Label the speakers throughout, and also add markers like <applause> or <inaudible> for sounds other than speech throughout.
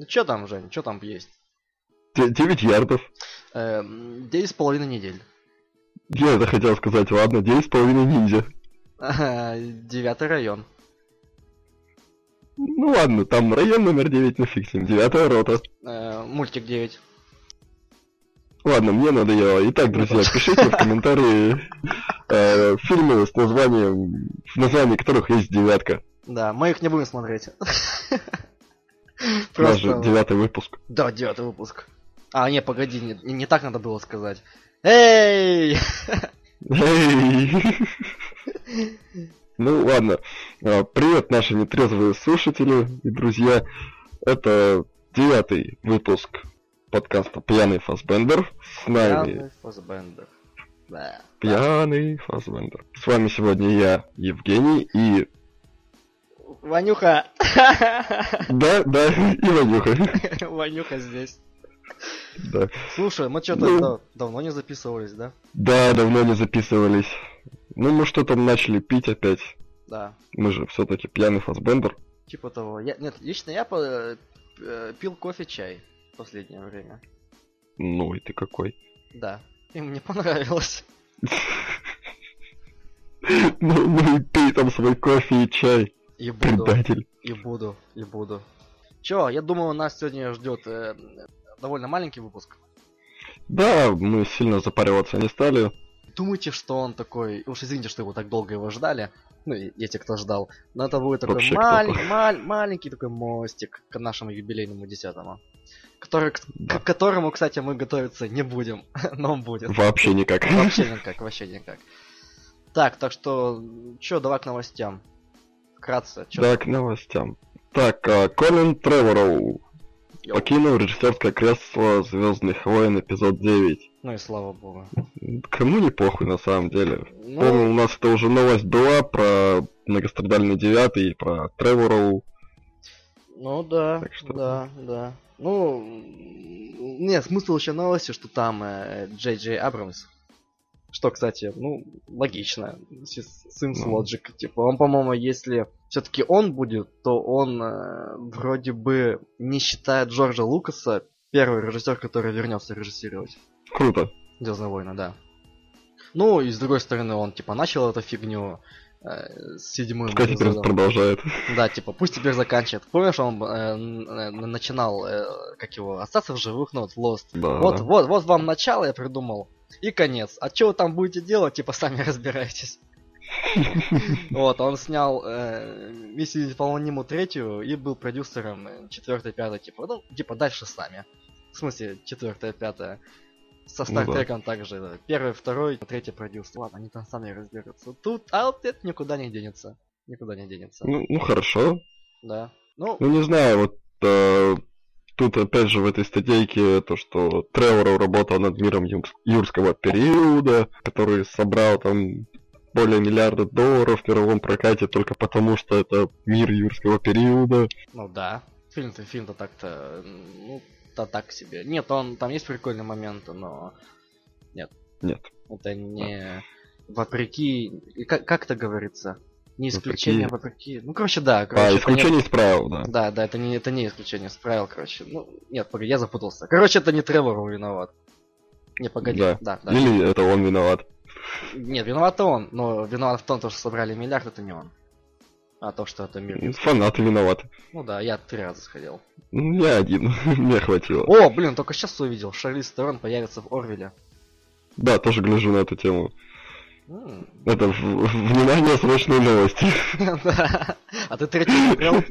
Speaker 1: Ну что там, Жень, что там есть?
Speaker 2: 9 ярдов.
Speaker 1: Эм, Девять с половиной недель.
Speaker 2: Я это хотел сказать, ладно, девять с половиной ниндзя.
Speaker 1: Девятый район.
Speaker 2: Ну ладно, там район номер 9, ну фиг с ним, девятая рота.
Speaker 1: Э, Мультик 9.
Speaker 2: Ладно, мне надоело. Итак, друзья, <laughs> пишите в комментарии э, фильмы с названием, в названии которых есть девятка.
Speaker 1: Да, мы их не будем смотреть. <laughs> <laughs>
Speaker 2: Даже девятый выпуск.
Speaker 1: Да, девятый выпуск. А, не, погоди, не, не так надо было сказать. Эй!
Speaker 2: Эй! Ну ладно. А, Привет, наши нетрезвые слушатели и друзья. Это девятый выпуск подкаста Пьяный Фасбендер. С нами
Speaker 1: Пьяный Фассбендер. Да.
Speaker 2: Пьяный Фасбендер. С вами сегодня я, Евгений, и...
Speaker 1: Ванюха!
Speaker 2: Да, да, и Ванюха. <laughs>
Speaker 1: Ванюха здесь.
Speaker 2: Да.
Speaker 1: Слушай, мы что-то
Speaker 2: Ну.
Speaker 1: да- давно не записывались, да?
Speaker 2: да, давно не записывались. Ну, мы что-то начали пить опять.
Speaker 1: Да.
Speaker 2: Мы же все-таки пьяный Фасбендер.
Speaker 1: Типа того. Я, нет, лично я по- э, пил кофе, чай в последнее время.
Speaker 2: Ну и ты какой.
Speaker 1: Да. И мне понравилось. <laughs>
Speaker 2: Ну, ну и пей там свой кофе и чай,
Speaker 1: И буду.
Speaker 2: предатель.
Speaker 1: И буду. И буду. Чё, я думаю, нас сегодня ждет э, довольно маленький выпуск.
Speaker 2: Да, мы сильно запариваться не стали.
Speaker 1: Думаете, что он такой... Уж извините, что его так долго его ждали. Ну, и и те, кто ждал. Но это будет такой
Speaker 2: Вообще
Speaker 1: малень- маль- маленький такой мостик к нашему юбилейному десятому. Который, к,
Speaker 2: Да.
Speaker 1: к которому, кстати, мы готовиться не будем. <laughs> Но он будет.
Speaker 2: Вообще никак.
Speaker 1: Вообще никак, вообще никак. Так, так что, чё, давай к новостям. Вкратце, чё
Speaker 2: Да, к новостям. Так, а, Колин Тревороу
Speaker 1: Йоу.
Speaker 2: покинул режиссерское кресло Звездных войн эпизод 9.
Speaker 1: Ну и слава богу.
Speaker 2: Кому не похуй на самом деле.
Speaker 1: Ну,
Speaker 2: Помню, у нас это уже новость была про многострадальный девятый и про Тревороу.
Speaker 1: ну да,
Speaker 2: Так что-
Speaker 1: да, да. Ну, нет, смысл еще новости, что там э, Джей Джей Абрамс. Что, кстати, ну, логично. С
Speaker 2: Ну.
Speaker 1: Logic. Типа, он, по-моему, если все-таки он будет, то он э, вроде бы не считает Джорджа Лукаса первый режиссер, который вернется режиссировать.
Speaker 2: Круто.
Speaker 1: Звездные войны, да. Ну, и с другой стороны, он типа начал эту фигню э, с седьмым
Speaker 2: Пускай теперь продолжает.
Speaker 1: Да, типа, пусть теперь заканчивает. Помнишь, он э, начинал, э, как его, остаться в живых, ну, вот Lost.
Speaker 2: Да,
Speaker 1: Вот, вот, вот вам начало, я придумал. И конец. А что вы там будете делать, типа, сами <laughs> разбирайтесь. <laughs> Вот, он снял э, миссию невыполнимую третью и был продюсером э, четвертой, пятой, типа, ну, типа, дальше сами. В смысле, четвертая, пятая. Со
Speaker 2: Ну да.
Speaker 1: Стартреком также. да. Первый, второй, третий продюсер. Ладно, они там сами разберутся. Тут, а вот это никуда не денется. Никуда не денется.
Speaker 2: Ну, ну хорошо.
Speaker 1: Да. Ну,
Speaker 2: Ну не знаю, вот э, тут опять же в этой статейке то, что Треворов работал над миром юрского периода, который собрал там более миллиарда долларов в мировом прокате только потому, что это мир юрского периода.
Speaker 1: ну да. Фильм-то, фильм-то так-то, ну, то так себе. Нет, он, там есть прикольные моменты, но
Speaker 2: Нет.
Speaker 1: это не вопреки, и как, как это говорится? Не исключение, а вопреки. Ну, короче, да. Короче,
Speaker 2: а,
Speaker 1: это не-
Speaker 2: исключение из правил, да.
Speaker 1: Да, да, это не, это не исключение из правил, короче. Ну, нет, погоди, я запутался. Короче, это не Тревор виноват. Не, погоди,
Speaker 2: Да.
Speaker 1: да, да.
Speaker 2: Или это он виноват.
Speaker 1: Нет, виноват он, но виноват в том, что собрали миллиард, это не он. А то, что это мир.
Speaker 2: Фанаты виноваты.
Speaker 1: Ну да, я три раза сходил.
Speaker 2: Ну, Я один, <laughs> мне хватило.
Speaker 1: О, блин, только сейчас увидел. Шарлиз Терон появится в Орвеле.
Speaker 2: Да, тоже гляжу на эту тему.
Speaker 1: М,
Speaker 2: Это, в- в- внимание, срочные новости. <laughs>
Speaker 1: А ты третий смотрел?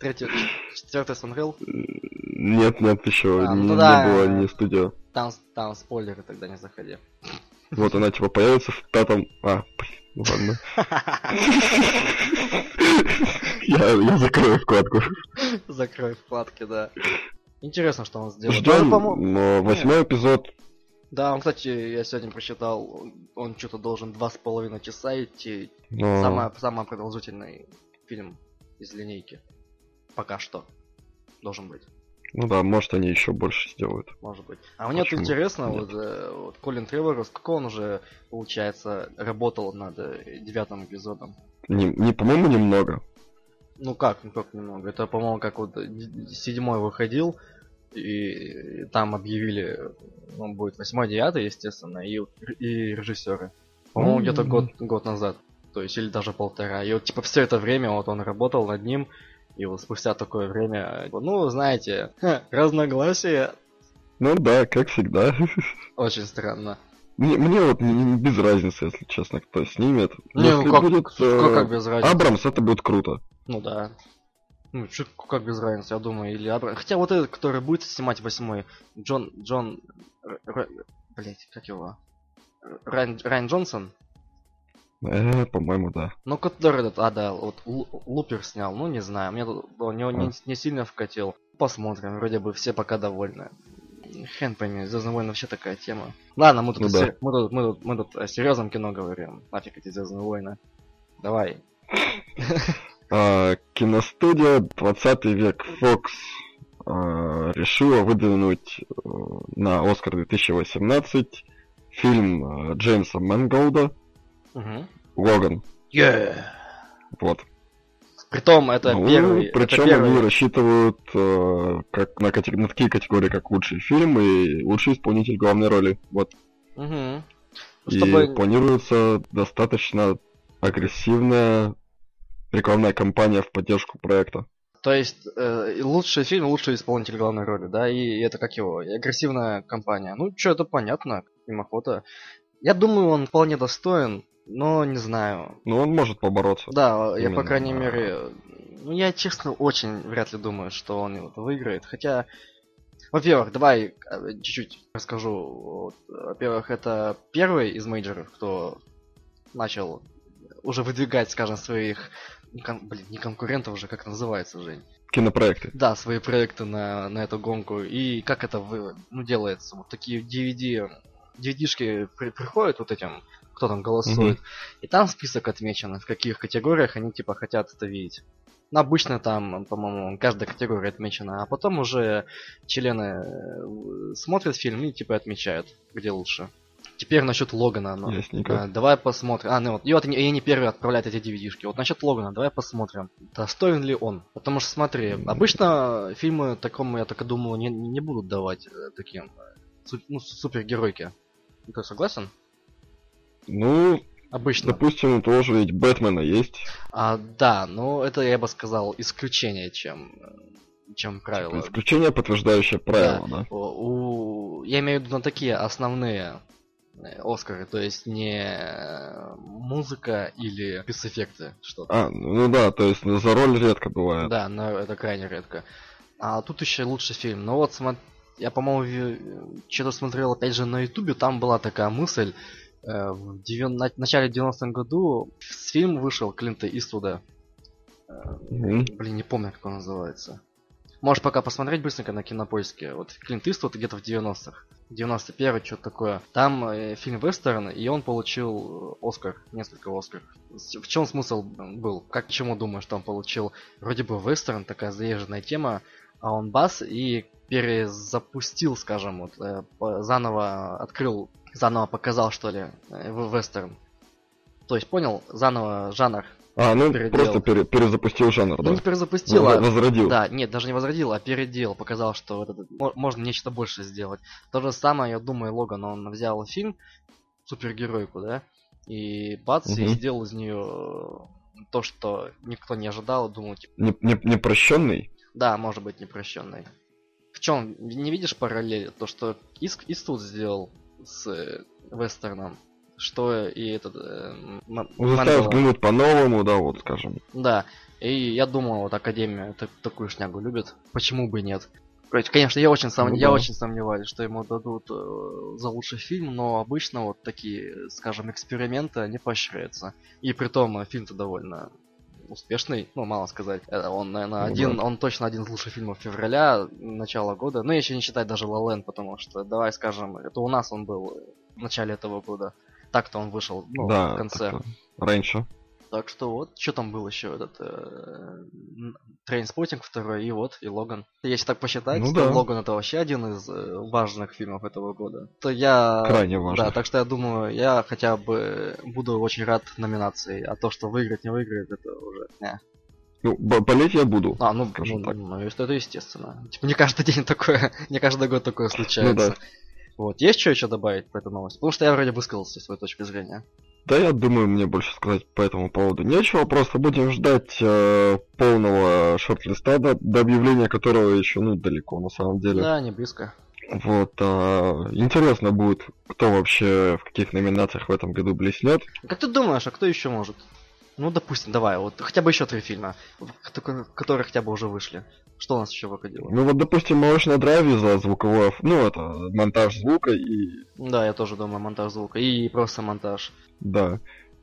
Speaker 1: Третий, четвертый смотрел?
Speaker 2: Нет, нет, еще
Speaker 1: А, ну
Speaker 2: не, было ни студио.
Speaker 1: Там, там спойлеры, тогда не заходи.
Speaker 2: Вот она типа появится в пятом... А, ну ладно. Я, я закрою вкладку.
Speaker 1: Закрой вкладки, да. Интересно, что он сделал.
Speaker 2: Ждем, восьмой эпизод.
Speaker 1: Да, он, кстати, я сегодня прочитал, он что-то должен два с половиной часа идти.
Speaker 2: Но...
Speaker 1: Самый, самый продолжительный фильм из линейки. Пока что. Должен быть.
Speaker 2: Ну да, может они еще больше сделают.
Speaker 1: Может быть. А мне
Speaker 2: Почему
Speaker 1: интересно,
Speaker 2: нет?
Speaker 1: вот, э, вот Колин Тревор, сколько он уже, получается, работал над э, девятым эпизодом?
Speaker 2: Не, не по-моему, немного.
Speaker 1: Ну как, ну как немного. Это, по-моему, как вот седьмой выходил, и там объявили, он будет восьмой, девятый, естественно, и, и режиссеры. По-моему, mm-hmm. где-то год, год назад. То есть, или даже полтора. И вот, типа, все это время вот он работал над ним, и вот спустя такое время, ну, знаете, разногласия.
Speaker 2: Ну да, как всегда. <laughs>
Speaker 1: Очень странно.
Speaker 2: Мне, мне вот не, без разницы, если честно, кто снимет.
Speaker 1: Не, если ну как, будет, как, э, как без разницы?
Speaker 2: Абрамс, это будет круто.
Speaker 1: Ну да. Ну, чё, как без разницы, я думаю, или. Хотя вот этот, который будет снимать восьмой, Джон, Джон, блять, как его? Райан, Райан Джонсон?
Speaker 2: Э, по-моему, да.
Speaker 1: Ну, который этот, а, да, вот Лупер снял, ну, не знаю, мне тут, он него а. не, не сильно вкатил. Посмотрим, вроде бы все пока довольны. Хрен пойми, Звездные войны вообще такая тема. Ладно, мы тут, ну, да. мы тут, мы тут, мы тут о серьезном кино говорим. Нафиг эти Звездные войны. Давай.
Speaker 2: А, киностудия 20 век Fox а, решила выдвинуть э, на Оскар 2018 фильм э, Джеймса Мэнголда Логан. Вот.
Speaker 1: Притом это ну, первый.
Speaker 2: Причем
Speaker 1: это первый...
Speaker 2: они рассчитывают э, как на, катег... на такие категории, как лучший фильм и лучший исполнитель главной роли. Вот.
Speaker 1: Угу.
Speaker 2: И Чтобы... планируется достаточно агрессивная рекламная кампания в поддержку проекта.
Speaker 1: То есть э, лучший фильм, лучший исполнитель главной роли, да, и это как его, и агрессивная кампания. Ну, что это понятно, им охота. Я думаю, он вполне достоин, но не знаю.
Speaker 2: Ну, он может побороться.
Speaker 1: Да, Именно. я, по крайней мере... Ну, я, честно, очень вряд ли думаю, что он его выиграет. Хотя, во-первых, давай э, чуть-чуть расскажу. Во-первых, это первый из мейджеров, кто начал уже выдвигать, скажем, своих... Кон... Блин, не конкурентов уже, как называется, Жень?
Speaker 2: Кинопроекты.
Speaker 1: Да, свои проекты на, на эту гонку. И как это вы, ну, делается? Вот такие DVD DVD-шки при, приходят вот этим, кто там голосует, mm-hmm. и там список отмечен, в каких категориях они типа хотят это видеть. Ну, обычно там, по-моему, каждая категория отмечена, а потом уже члены э, смотрят фильм и типа отмечают, где лучше. Теперь насчет Логана. Ну,
Speaker 2: Ясненько.
Speaker 1: давай посмотрим. А, ну вот, и вот они, они первые отправляют эти DVD-шки. Вот насчет Логана, давай посмотрим, достоин ли он. Потому что смотри, обычно фильмы такому, я так и думал, не, не будут давать э, таким э, ну, супергеройке. Ты согласен?
Speaker 2: Ну,
Speaker 1: Обычно.
Speaker 2: Допустим, тоже ведь Бэтмена есть.
Speaker 1: А, да, но это я бы сказал исключение, чем чем правило. Типа
Speaker 2: исключение, подтверждающее правило, да? да?
Speaker 1: У, я имею в виду на такие основные Оскары, то есть не музыка или спецэффекты что-то.
Speaker 2: А, ну да, то есть за роль редко бывает.
Speaker 1: Да, но это крайне редко. А тут еще лучший фильм. Ну вот смотри, я, по-моему, что-то смотрел опять же на ютубе, там была такая мысль, э, в девян... начале 90-х году фильм вышел Клинта Иствуда. Mm-hmm. Блин, не помню, как он называется. Можешь пока посмотреть быстренько на кинопоиске. Вот Клинт Иствуд где-то в 90-х. 91 что-то такое. Там э, фильм вестерн, и он получил Оскар, несколько Оскаров. В чем смысл был? Как чему думаешь, что он получил? Вроде бы вестерн, такая заезженная тема, а он бас, и перезапустил, скажем, вот, э, заново открыл, заново показал, что ли, э, вестерн. То есть, понял, заново жанр
Speaker 2: а, ну переделал. просто пере, перезапустил жанр, ну, да?
Speaker 1: Ну, не перезапустил, а...
Speaker 2: Возродил.
Speaker 1: Да, нет, даже не возродил, а переделал, показал, что это, можно нечто больше сделать. То же самое, я думаю, Логан, он взял фильм, супергеройку, да, и бац, угу. и сделал из нее то, что никто не ожидал, думал, типа...
Speaker 2: Не, не, непрощенный?
Speaker 1: Да, может быть, непрощенный в чем не видишь параллели? То, что Иск Иствуд сделал с э, вестерном, что и этот... Э,
Speaker 2: Заставил взглянуть по-новому, да, вот скажем.
Speaker 1: Да, и я думал, вот Академия так, такую шнягу любит. Почему бы нет? Конечно, я очень, сом... ну, я да. очень сомневаюсь, что ему дадут э, за лучший фильм, но обычно вот такие, скажем, эксперименты не поощряются. И при том э, фильм-то довольно успешный, ну, мало сказать. Э, он, наверное, ну, один, да. он точно один из лучших фильмов февраля, начала года. Ну, еще не считать даже La потому что, давай скажем, это у нас он был в начале этого года. Так-то он вышел, ну,
Speaker 2: да,
Speaker 1: в конце.
Speaker 2: Раньше.
Speaker 1: Так что вот, что там был еще этот Trainspotting э, второй, и вот, и Логан. Если так посчитать, ну, то да. Логан это вообще один из э, важных фильмов этого года. То я...
Speaker 2: Крайне важно.
Speaker 1: Да, так что я думаю, я хотя бы буду очень рад номинации, а то, что выиграть, не выиграет, это уже... Не.
Speaker 2: Ну, болеть я буду.
Speaker 1: А, ну, ну,
Speaker 2: так.
Speaker 1: ну, это, это естественно. Типа, не каждый день <laughs> такое, не каждый год такое случается.
Speaker 2: Ну да.
Speaker 1: Вот, есть что еще добавить по этой новости? Потому что я вроде высказался своей точки зрения.
Speaker 2: Да, я думаю, мне больше сказать по этому поводу нечего, просто будем ждать э, полного шорт-листа, до, до объявления которого еще, ну, далеко, на самом деле.
Speaker 1: Да, не близко.
Speaker 2: Вот, а, интересно будет, кто вообще в каких номинациях в этом году блеснет.
Speaker 1: Как ты думаешь, а кто еще может? Ну, допустим, давай, вот хотя бы еще три фильма, ко- которые хотя бы уже вышли. Что у нас еще выходило?
Speaker 2: Ну вот, допустим, «Малыш на драйве» за звуковое, ну, это, монтаж звука и,
Speaker 1: Да, я тоже думаю, монтаж звука. И просто монтаж.
Speaker 2: да,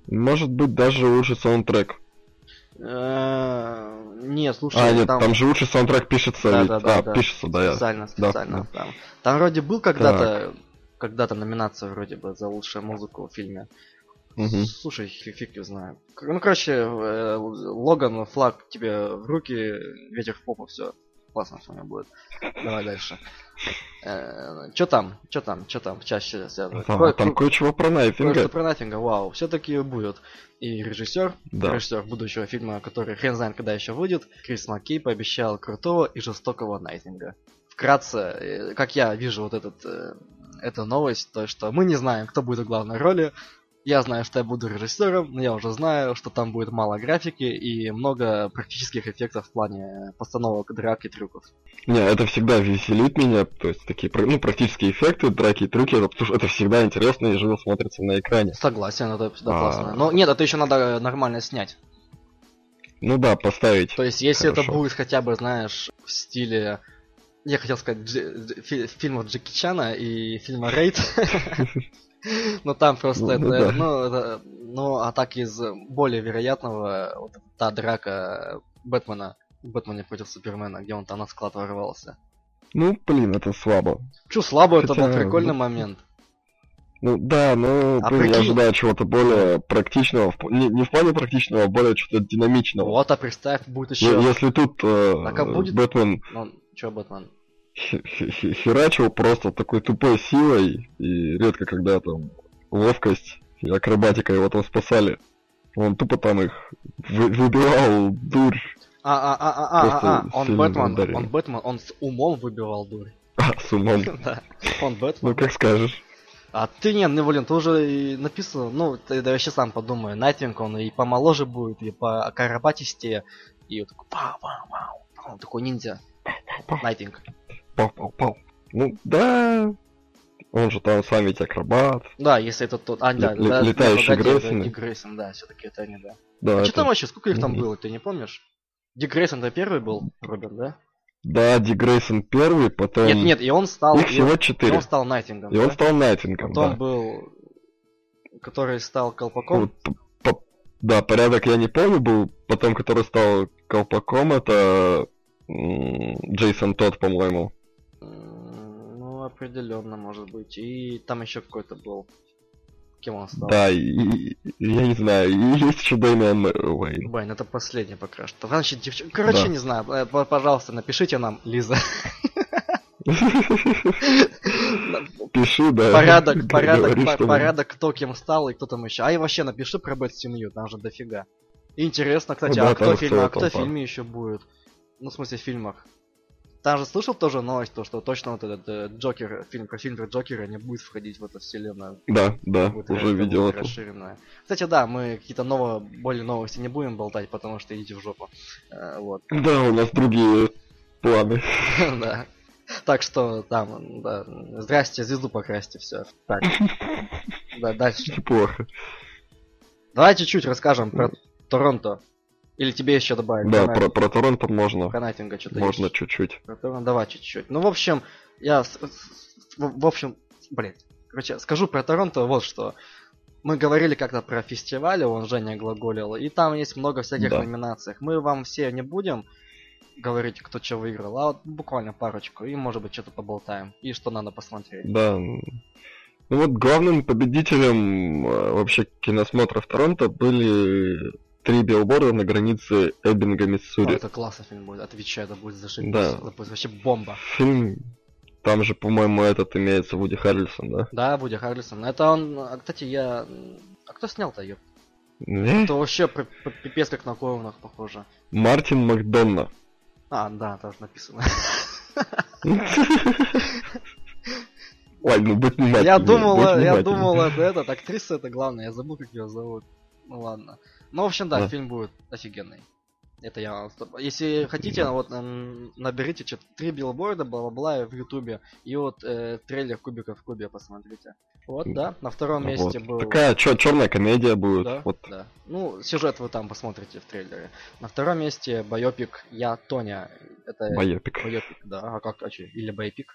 Speaker 2: может быть, даже лучший саундтрек.
Speaker 1: Нет, слушай,
Speaker 2: а, нет, там... же лучший саундтрек пишется,
Speaker 1: Да,
Speaker 2: ведь-
Speaker 1: да, да,
Speaker 2: а,
Speaker 1: да.
Speaker 2: пишется, да,
Speaker 1: специально,
Speaker 2: да,
Speaker 1: специально.
Speaker 2: да.
Speaker 1: Там. там вроде был когда-то когда-то номинация вроде бы за лучшую музыку в фильме.
Speaker 2: Мгм.
Speaker 1: Слушай, фиг, фиг его знаю. Ну, короче, э, Логан, флаг тебе в руки, ветер в попу, все. Классно все у меня будет. Давай дальше. Че там? Че там? Че там? Чаще связано.
Speaker 2: Да,
Speaker 1: Ко-
Speaker 2: там
Speaker 1: ко-
Speaker 2: кое-чего про Найфинга.
Speaker 1: Кое-что про Нафинга, вау, все-таки будет. И режиссер,
Speaker 2: Да.
Speaker 1: режиссер будущего фильма, который хрен знает, когда еще выйдет, Крис Маккей пообещал крутого и жестокого Найтинга. Вкратце, э, как я вижу вот этот, э, эту новость, то что мы не знаем, кто будет в главной роли. Я знаю, что я буду режиссером, но я уже знаю, что там будет мало графики и много практических эффектов в плане постановок драк и трюков.
Speaker 2: Не, это всегда веселит меня, то есть такие ну, практические эффекты, драки и трюки, это, потому что это всегда интересно и живо смотрится на экране.
Speaker 1: Согласен, это всегда
Speaker 2: А.
Speaker 1: классно. Но нет, это еще надо нормально снять.
Speaker 2: Ну да, поставить.
Speaker 1: То есть, если это
Speaker 2: Хорошо.
Speaker 1: будет хотя бы, знаешь, в стиле... Я хотел сказать, Дж- Дж- фи- фильмов Джеки Чана и фильма Рейд. <laughs> Но там просто
Speaker 2: Ну,
Speaker 1: это,
Speaker 2: ну да.
Speaker 1: ну, это- ну, а так из более вероятного, вот та драка Бэтмена, Бэтмена против Супермена, где он там на склад ворвался.
Speaker 2: Ну, блин, это слабо.
Speaker 1: Чё, слабо, это был
Speaker 2: Хотя,
Speaker 1: прикольный
Speaker 2: ну,
Speaker 1: момент.
Speaker 2: Ну да, ну,
Speaker 1: А
Speaker 2: блин, я
Speaker 1: прикинь-
Speaker 2: ожидаю чего-то более практичного, не, не в плане практичного, а более что-то динамичного.
Speaker 1: Вот, а представь, будет
Speaker 2: Ну,
Speaker 1: еще...
Speaker 2: Если тут э,
Speaker 1: А как будет?
Speaker 2: Бэтмен
Speaker 1: Ну, чё, Бэтмен?
Speaker 2: Хе- хе- хе- херачил просто такой тупой силой, и редко когда там ловкость и акробатика его там спасали. Он тупо там их вы- выбивал дурь.
Speaker 1: А, а, а, а, а, а, а, он Бэтмен, он Бэтмен, он с умом выбивал дурь.
Speaker 2: А, с умом. <laughs>
Speaker 1: Да, он Бэтмен.
Speaker 2: Ну, как скажешь.
Speaker 1: А ты не, ну блин, ты уже и написано, ну, ты да вообще сам подумай, Найтвинг он и помоложе будет, и по акробатисте, и вот такой пау пау пау он такой ниндзя. Найтинг.
Speaker 2: Пау-пау-пау. Ну, да. Он же там сам ведь акробат.
Speaker 1: Да, если это тот. А, да,
Speaker 2: Ле-
Speaker 1: да,
Speaker 2: летающие
Speaker 1: да, погоди,
Speaker 2: Грейсоны.
Speaker 1: да, Дик Грейсон, да, все-таки это они, да.
Speaker 2: Да,
Speaker 1: а
Speaker 2: это-
Speaker 1: что там вообще, сколько их там было, ты не помнишь? Дик Грейсон-то первый был, Роберт, да?
Speaker 2: Да, Ди Грейсон первый, потом...
Speaker 1: Нет, нет, и он стал.
Speaker 2: Их всего
Speaker 1: он- и
Speaker 2: четыре.
Speaker 1: он стал Найтингом.
Speaker 2: И он
Speaker 1: да?
Speaker 2: стал Найтингом,
Speaker 1: Потом
Speaker 2: да.
Speaker 1: был. Который стал колпаком.
Speaker 2: П- по- Да, порядок я не помню был. Потом, который стал колпаком, это Джейсон Тодд, по-моему.
Speaker 1: Ну, определенно, может быть. И там еще какой-то был. Кем он стал?
Speaker 2: Да, и, и- я не знаю, и есть еще Дэмиан Мэр- Уэйн.
Speaker 1: Блин, это последний пока что. Значит, девч... Короче,
Speaker 2: Да.
Speaker 1: не знаю. э, Пожалуйста, напишите нам, Лиза.
Speaker 2: Пиши, да.
Speaker 1: Порядок, порядок, порядок, кто кем стал и кто там еще. А и вообще напиши про Бэт семью, там же дофига. И Интересно, кстати, а кто в а кто в фильме еще будет? Ну, в смысле, в фильмах. Там же слышал тоже новость, то, что точно вот этот э, Джокер, фильм про фильм про Джокера не будет входить в эту вселенную.
Speaker 2: Да, да,
Speaker 1: Будет
Speaker 2: уже видел это.
Speaker 1: расширенная. Кстати, да, мы какие-то новые, более новости не будем болтать, потому что идите в жопу. Э, Вот.
Speaker 2: Да, у нас другие планы. <laughs>
Speaker 1: Да. Так что там, да, здрасте, звезду покрасьте, все. Так. <laughs> Да, дальше.
Speaker 2: Неплохо.
Speaker 1: Давай чуть-чуть расскажем про Торонто. Или тебе еще добавить?
Speaker 2: Да,
Speaker 1: про
Speaker 2: про, про Торонто можно.
Speaker 1: про Найтинга что-то
Speaker 2: Можно
Speaker 1: есть?
Speaker 2: чуть-чуть.
Speaker 1: Про Торонто давай чуть-чуть. Ну, в общем, я... с- с- В в общем, блин. Короче, скажу про Торонто вот что. Мы говорили как-то про фестивали, он Женя глаголил, и там есть много всяких
Speaker 2: Да.
Speaker 1: номинаций. Мы вам все не будем говорить, кто что выиграл, а вот буквально парочку, и может быть что-то поболтаем, и что надо посмотреть.
Speaker 2: Да. Ну вот главным победителем э, вообще киносмотра в Торонто были три билборда на границе Эббинга,
Speaker 1: О,
Speaker 2: Миссури.
Speaker 1: это классный фильм будет, отвечаю, это будет зашибись.
Speaker 2: Да.
Speaker 1: Это будет вообще бомба.
Speaker 2: Фильм, там же, по-моему, этот имеется Вуди Харрельсон, да?
Speaker 1: Да, Вуди Харрельсон. Это он, а, кстати, я... А кто снял-то ее?
Speaker 2: Не?
Speaker 1: Это вообще пипец как на клоунах похоже.
Speaker 2: Мартин Макдонна.
Speaker 1: А, да, тоже написано. <laughs>
Speaker 2: Ой, ну будь внимательнее.
Speaker 1: Я думал, я думал, это этот, актриса это главное, я забыл, как ее зовут. Ну ладно. Ну, в общем, да,
Speaker 2: Да.
Speaker 1: фильм будет офигенный. Это я Если хотите, вот м, наберите что три билборда, бла-бла-бла в ютубе, и вот э, трейлер Кубика в Кубе посмотрите. Вот, да, на втором месте
Speaker 2: Вот.
Speaker 1: был...
Speaker 2: Такая черная комедия будет.
Speaker 1: Да,
Speaker 2: Вот
Speaker 1: да. Ну, сюжет вы там посмотрите в трейлере. На втором месте байопик Я Тоня. Это
Speaker 2: байопик.
Speaker 1: байопик, да. А как, а чё? Или байопик?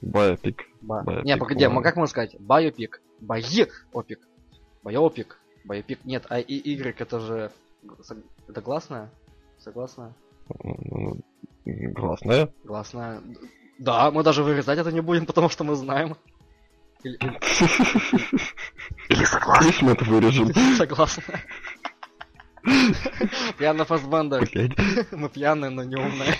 Speaker 2: Байопик.
Speaker 1: Ба-
Speaker 2: Байопик,
Speaker 1: Не, погоди,
Speaker 2: ладно.
Speaker 1: как можно сказать? Байопик. Байопик. Байопик. Байопик. Нет, а и Y это же... Это гласная? Согласная?
Speaker 2: М, Гласная.
Speaker 1: Гласная. Да, мы даже вырезать это не будем, потому что мы знаем. Или, или- согласная.
Speaker 2: Конечно, мы это вырежем.
Speaker 1: Согласная. Пьяный Фассбендер.
Speaker 2: Блядь.
Speaker 1: Мы пьяные, но не умные.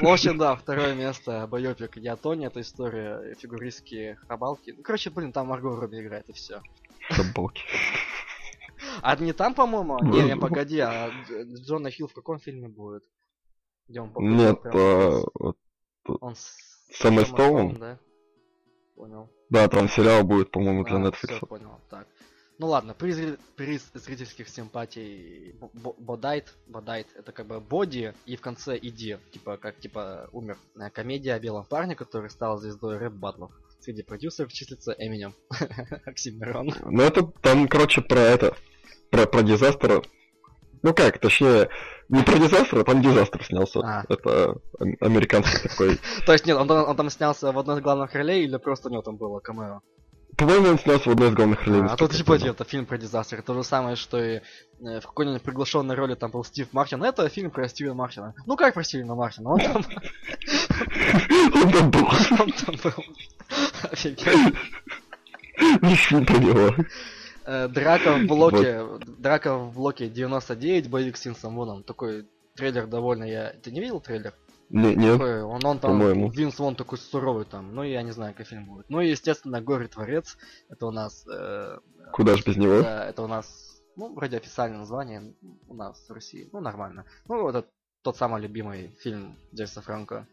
Speaker 1: В общем, да, второе место, байопик Я Тоня, это история фигуристки хабалки. Ну, короче, блин, там Марго Робби играет, и все.
Speaker 2: Собаки.
Speaker 1: А не там, по-моему? Не, не, погоди, а Дж- Джона Хилл в каком фильме будет? Где он
Speaker 2: Нет, а,
Speaker 1: Он с...
Speaker 2: с Эммой
Speaker 1: с
Speaker 2: Стоун?
Speaker 1: да? Понял.
Speaker 2: Да, там сериал будет, по-моему, для
Speaker 1: А,
Speaker 2: Netflix.
Speaker 1: понял, так. Ну ладно, приз, приз зрительских симпатий Бодайт, Бодайт, это как бы боди и в конце иди, типа как типа умер. Э, Комедия о белом парне, который стал звездой рэп батлов. Среди продюсеров числится Эминем, <laughs> Оксимирон.
Speaker 2: Ну это там, короче, про это. Про, про дизастер. Ну как, точнее, не про дизастер, а там дизастер снялся.
Speaker 1: А.
Speaker 2: Это ам- американский <laughs> такой.
Speaker 1: То есть нет, он, там- он там снялся в одной из главных ролей или просто у него там было камео?
Speaker 2: По-моему, он снялся в одной из главных ролей.
Speaker 1: А, а тут типа это фильм про дизастер. То же самое, что и э, в какой-нибудь приглашенной роли там был Стив Мартин. Это фильм про Стивена Мартина. Ну как про Стивена Мартина? Он там, <laughs>
Speaker 2: Он там был.
Speaker 1: он там был. Офигенно.
Speaker 2: Фильм про него.
Speaker 1: Э, Драка в блоке, драка в блоке 99, боевик с Винсом Воном. Такой трейлер довольно я... Ты не видел трейлер?
Speaker 2: Не, нет.
Speaker 1: Такой, он, он там,
Speaker 2: по-моему.
Speaker 1: Винс Вон такой суровый там. Ну, я не знаю, какой фильм будет. Ну, и, естественно, Горе Творец. Это у нас... э,
Speaker 2: Куда же без него?
Speaker 1: да, это у нас, ну, вроде официальное название у нас в России. Ну, нормально. Ну, это тот самый любимый фильм Джейса Франко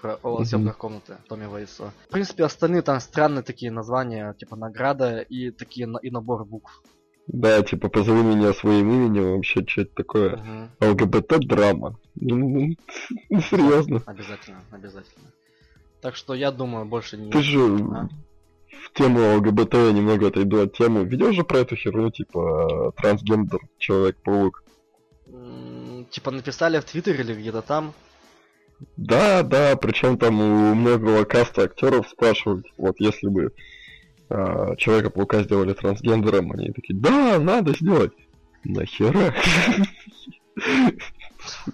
Speaker 1: про о съемках комнаты Томми Вейсо. В принципе, остальные там странные такие названия, типа награда и такие и набор букв.
Speaker 2: Да, типа, позови меня своим именем, вообще, что это такое?
Speaker 1: Мгм.
Speaker 2: ЛГБТ-драма. Ну, ну, ну, серьезно.
Speaker 1: Обязательно, обязательно. Так что я думаю, больше не...
Speaker 2: Ты же
Speaker 1: А?
Speaker 2: в тему ЛГБТ я немного отойду от темы. Видел же про эту херню, типа, трансгендер, Человек-паук?
Speaker 1: Типа написали в Твиттере или где-то там.
Speaker 2: Да, да, причем там у многого каста актеров спрашивают, вот если бы а, Человека-паука сделали трансгендером, они такие, да, надо сделать. Нахера?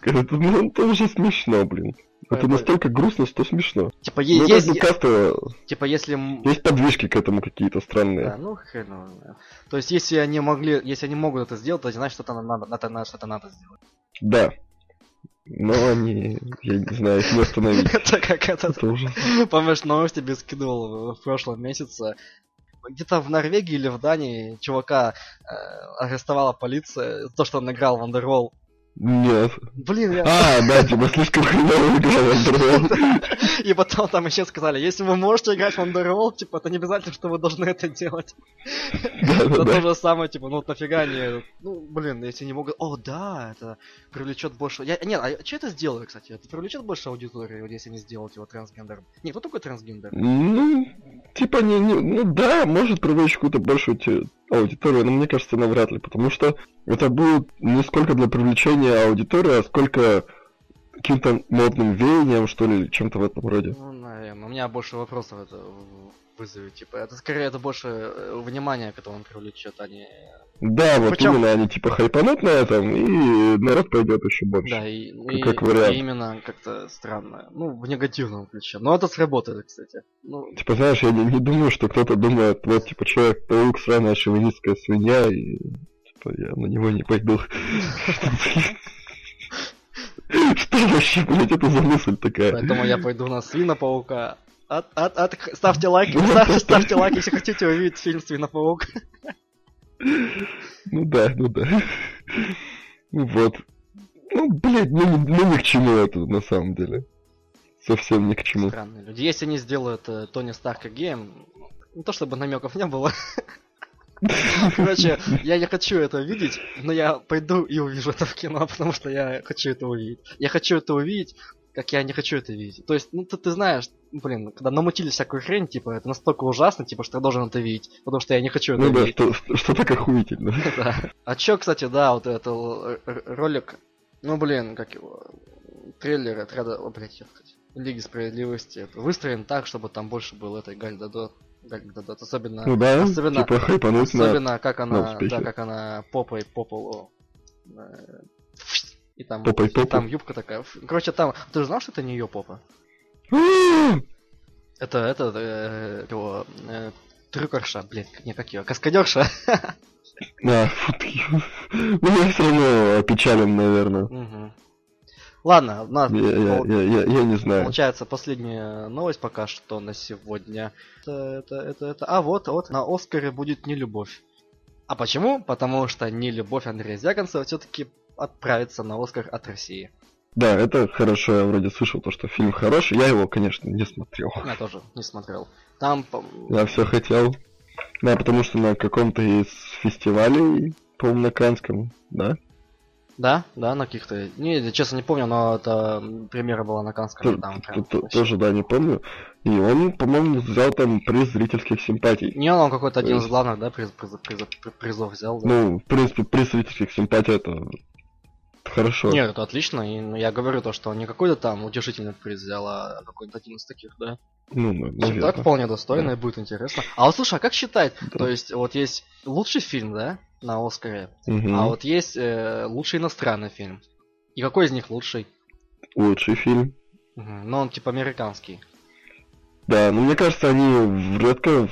Speaker 2: Это, ну, это уже смешно, блин. Это настолько грустно, что смешно.
Speaker 1: Типа е-
Speaker 2: Ну,
Speaker 1: есть,
Speaker 2: бы каста,
Speaker 1: типа если
Speaker 2: есть подвижки к этому какие-то странные.
Speaker 1: Да, ну хрен. То есть, если они могли, если они могут это сделать, то значит, что-то надо- что-то надо сделать.
Speaker 2: Да. Но они, я не знаю, их не остановить. <laughs>
Speaker 1: Это как
Speaker 2: Это
Speaker 1: помнишь, новость тебе скидывал в прошлом месяце. Где-то в Норвегии или в Дании чувака э, арестовала полиция за то, что он играл в Underworld.
Speaker 2: Нет.
Speaker 1: Блин, я...
Speaker 2: А, да, типа слишком хреново играл Underworld. <laughs>
Speaker 1: И потом там еще сказали, если вы можете играть в Underworld, типа, это не обязательно, что вы должны это делать. Это то же самое, типа, ну нафига они, ну, блин, если не могут, о, да, это привлечет больше, я, нет, а что это сделали, кстати, это привлечет больше аудитории, вот если не сделать его трансгендером? Не, кто такой трансгендер?
Speaker 2: Ну, типа, не, не, ну да, может привлечь какую-то большую те- аудиторию, но мне кажется, навряд ли, потому что это будет не сколько для привлечения аудитории, а сколько каким-то модным веянием, что ли, чем-то в этом роде.
Speaker 1: Ну, наверное, у меня больше вопросов это в- вызовет, типа, это скорее это больше э, внимание к этому привлечет, а не...
Speaker 2: Да, вот
Speaker 1: Причем-
Speaker 2: именно они типа хайпанут на этом, и народ пойдет еще больше.
Speaker 1: Да, и,
Speaker 2: Как-
Speaker 1: и-
Speaker 2: как вариант.
Speaker 1: и именно как-то странно, ну, в негативном ключе, но это сработает, кстати. Ну,
Speaker 2: Типа, знаешь, я не, не думаю, что кто-то думает, вот, типа, Человек-паук, сраная шовинистская свинья, и, типа, я на него не пойду. <laughs> Что вообще, блядь, это за мысль такая?
Speaker 1: Поэтому я пойду на Свина-паука. От, от, от, ставьте лайк, ставьте, ставьте лайк, если хотите увидеть фильм Свина-паук.
Speaker 2: Ну да, ну да. Вот. Ну, блядь, ну, ни- ну ни к чему это на самом деле. Совсем ни к чему.
Speaker 1: Странные люди. Если они сделают э, Тони Старка геем, не то чтобы намеков не было. Короче, я не хочу это видеть, но я пойду и увижу это в кино, потому что я хочу это увидеть. Я хочу это увидеть, как я не хочу это видеть. То есть, ну ты, ты знаешь, блин, когда намутили всякую хрень, типа, это настолько ужасно, типа, что я должен это видеть, потому что я не хочу это
Speaker 2: Ну да,
Speaker 1: видеть.
Speaker 2: что, что, что так охуительно. <laughs>
Speaker 1: Да. А чё, кстати, да, вот это л- р- ролик, ну блин, как его, трейлер отряда, о, блядь, я хотел, Лиги Справедливости, это выстроен так, чтобы там больше было этой Галь Дадот, Галь Дадот, особенно,
Speaker 2: Ну да,
Speaker 1: особенно,
Speaker 2: типа хайпануть на...
Speaker 1: особенно как
Speaker 2: на
Speaker 1: она,
Speaker 2: успехе.
Speaker 1: да, как она попой по полу, э, и там,
Speaker 2: Попой попу?
Speaker 1: там юбка такая, короче, там, ты же знал, что это не ее попа? <gasps> Это, это, э, его, э, трюкерша, блин, не как ее, каскадерша.
Speaker 2: А, фу <laughs> ты. <laughs> Ну я все равно опечален, наверное.
Speaker 1: Ладно, у нас
Speaker 2: Я, я, я, я, не знаю.
Speaker 1: Получается, последняя новость пока что на сегодня. Это, это, это, это. А вот, вот, на Оскаре будет не любовь. А почему? Потому что не любовь Андрея Звягинцева все-таки отправится на Оскар от России.
Speaker 2: Да, это хорошо, я вроде слышал то, что фильм хороший. Я его, конечно, не смотрел.
Speaker 1: Я тоже не смотрел. Там,
Speaker 2: Я все хотел. Да, потому что на каком-то из фестивалей, по-моему, на Канском, да?
Speaker 1: да, да, на каких-то. Не, честно не помню, но это премьера была на Канском. Там прям
Speaker 2: т-
Speaker 1: вообще-
Speaker 2: Тоже, да, не помню. И он, по-моему, взял там приз зрительских симпатий.
Speaker 1: Не, он какой-то один из главных, да, приз- приз- приз- приз- призов взял. Да?
Speaker 2: Ну, в принципе, приз зрительских симпатий это хорошо.
Speaker 1: Нет, это отлично, и ну, я говорю то, что не какой-то там утешительный приз взял, а какой-то один из таких, да.
Speaker 2: Ну, ну,
Speaker 1: Ну,
Speaker 2: наверно.
Speaker 1: Так вполне достойно, и будет интересно. А вот слушай, а как считать?
Speaker 2: Да.
Speaker 1: То есть, вот есть лучший фильм, да, на Оскаре,
Speaker 2: Мгм.
Speaker 1: а вот есть э, лучший иностранный фильм. И какой из них лучший?
Speaker 2: Лучший фильм.
Speaker 1: Мгм, Ну, он типа американский.
Speaker 2: Да, но мне кажется, они редко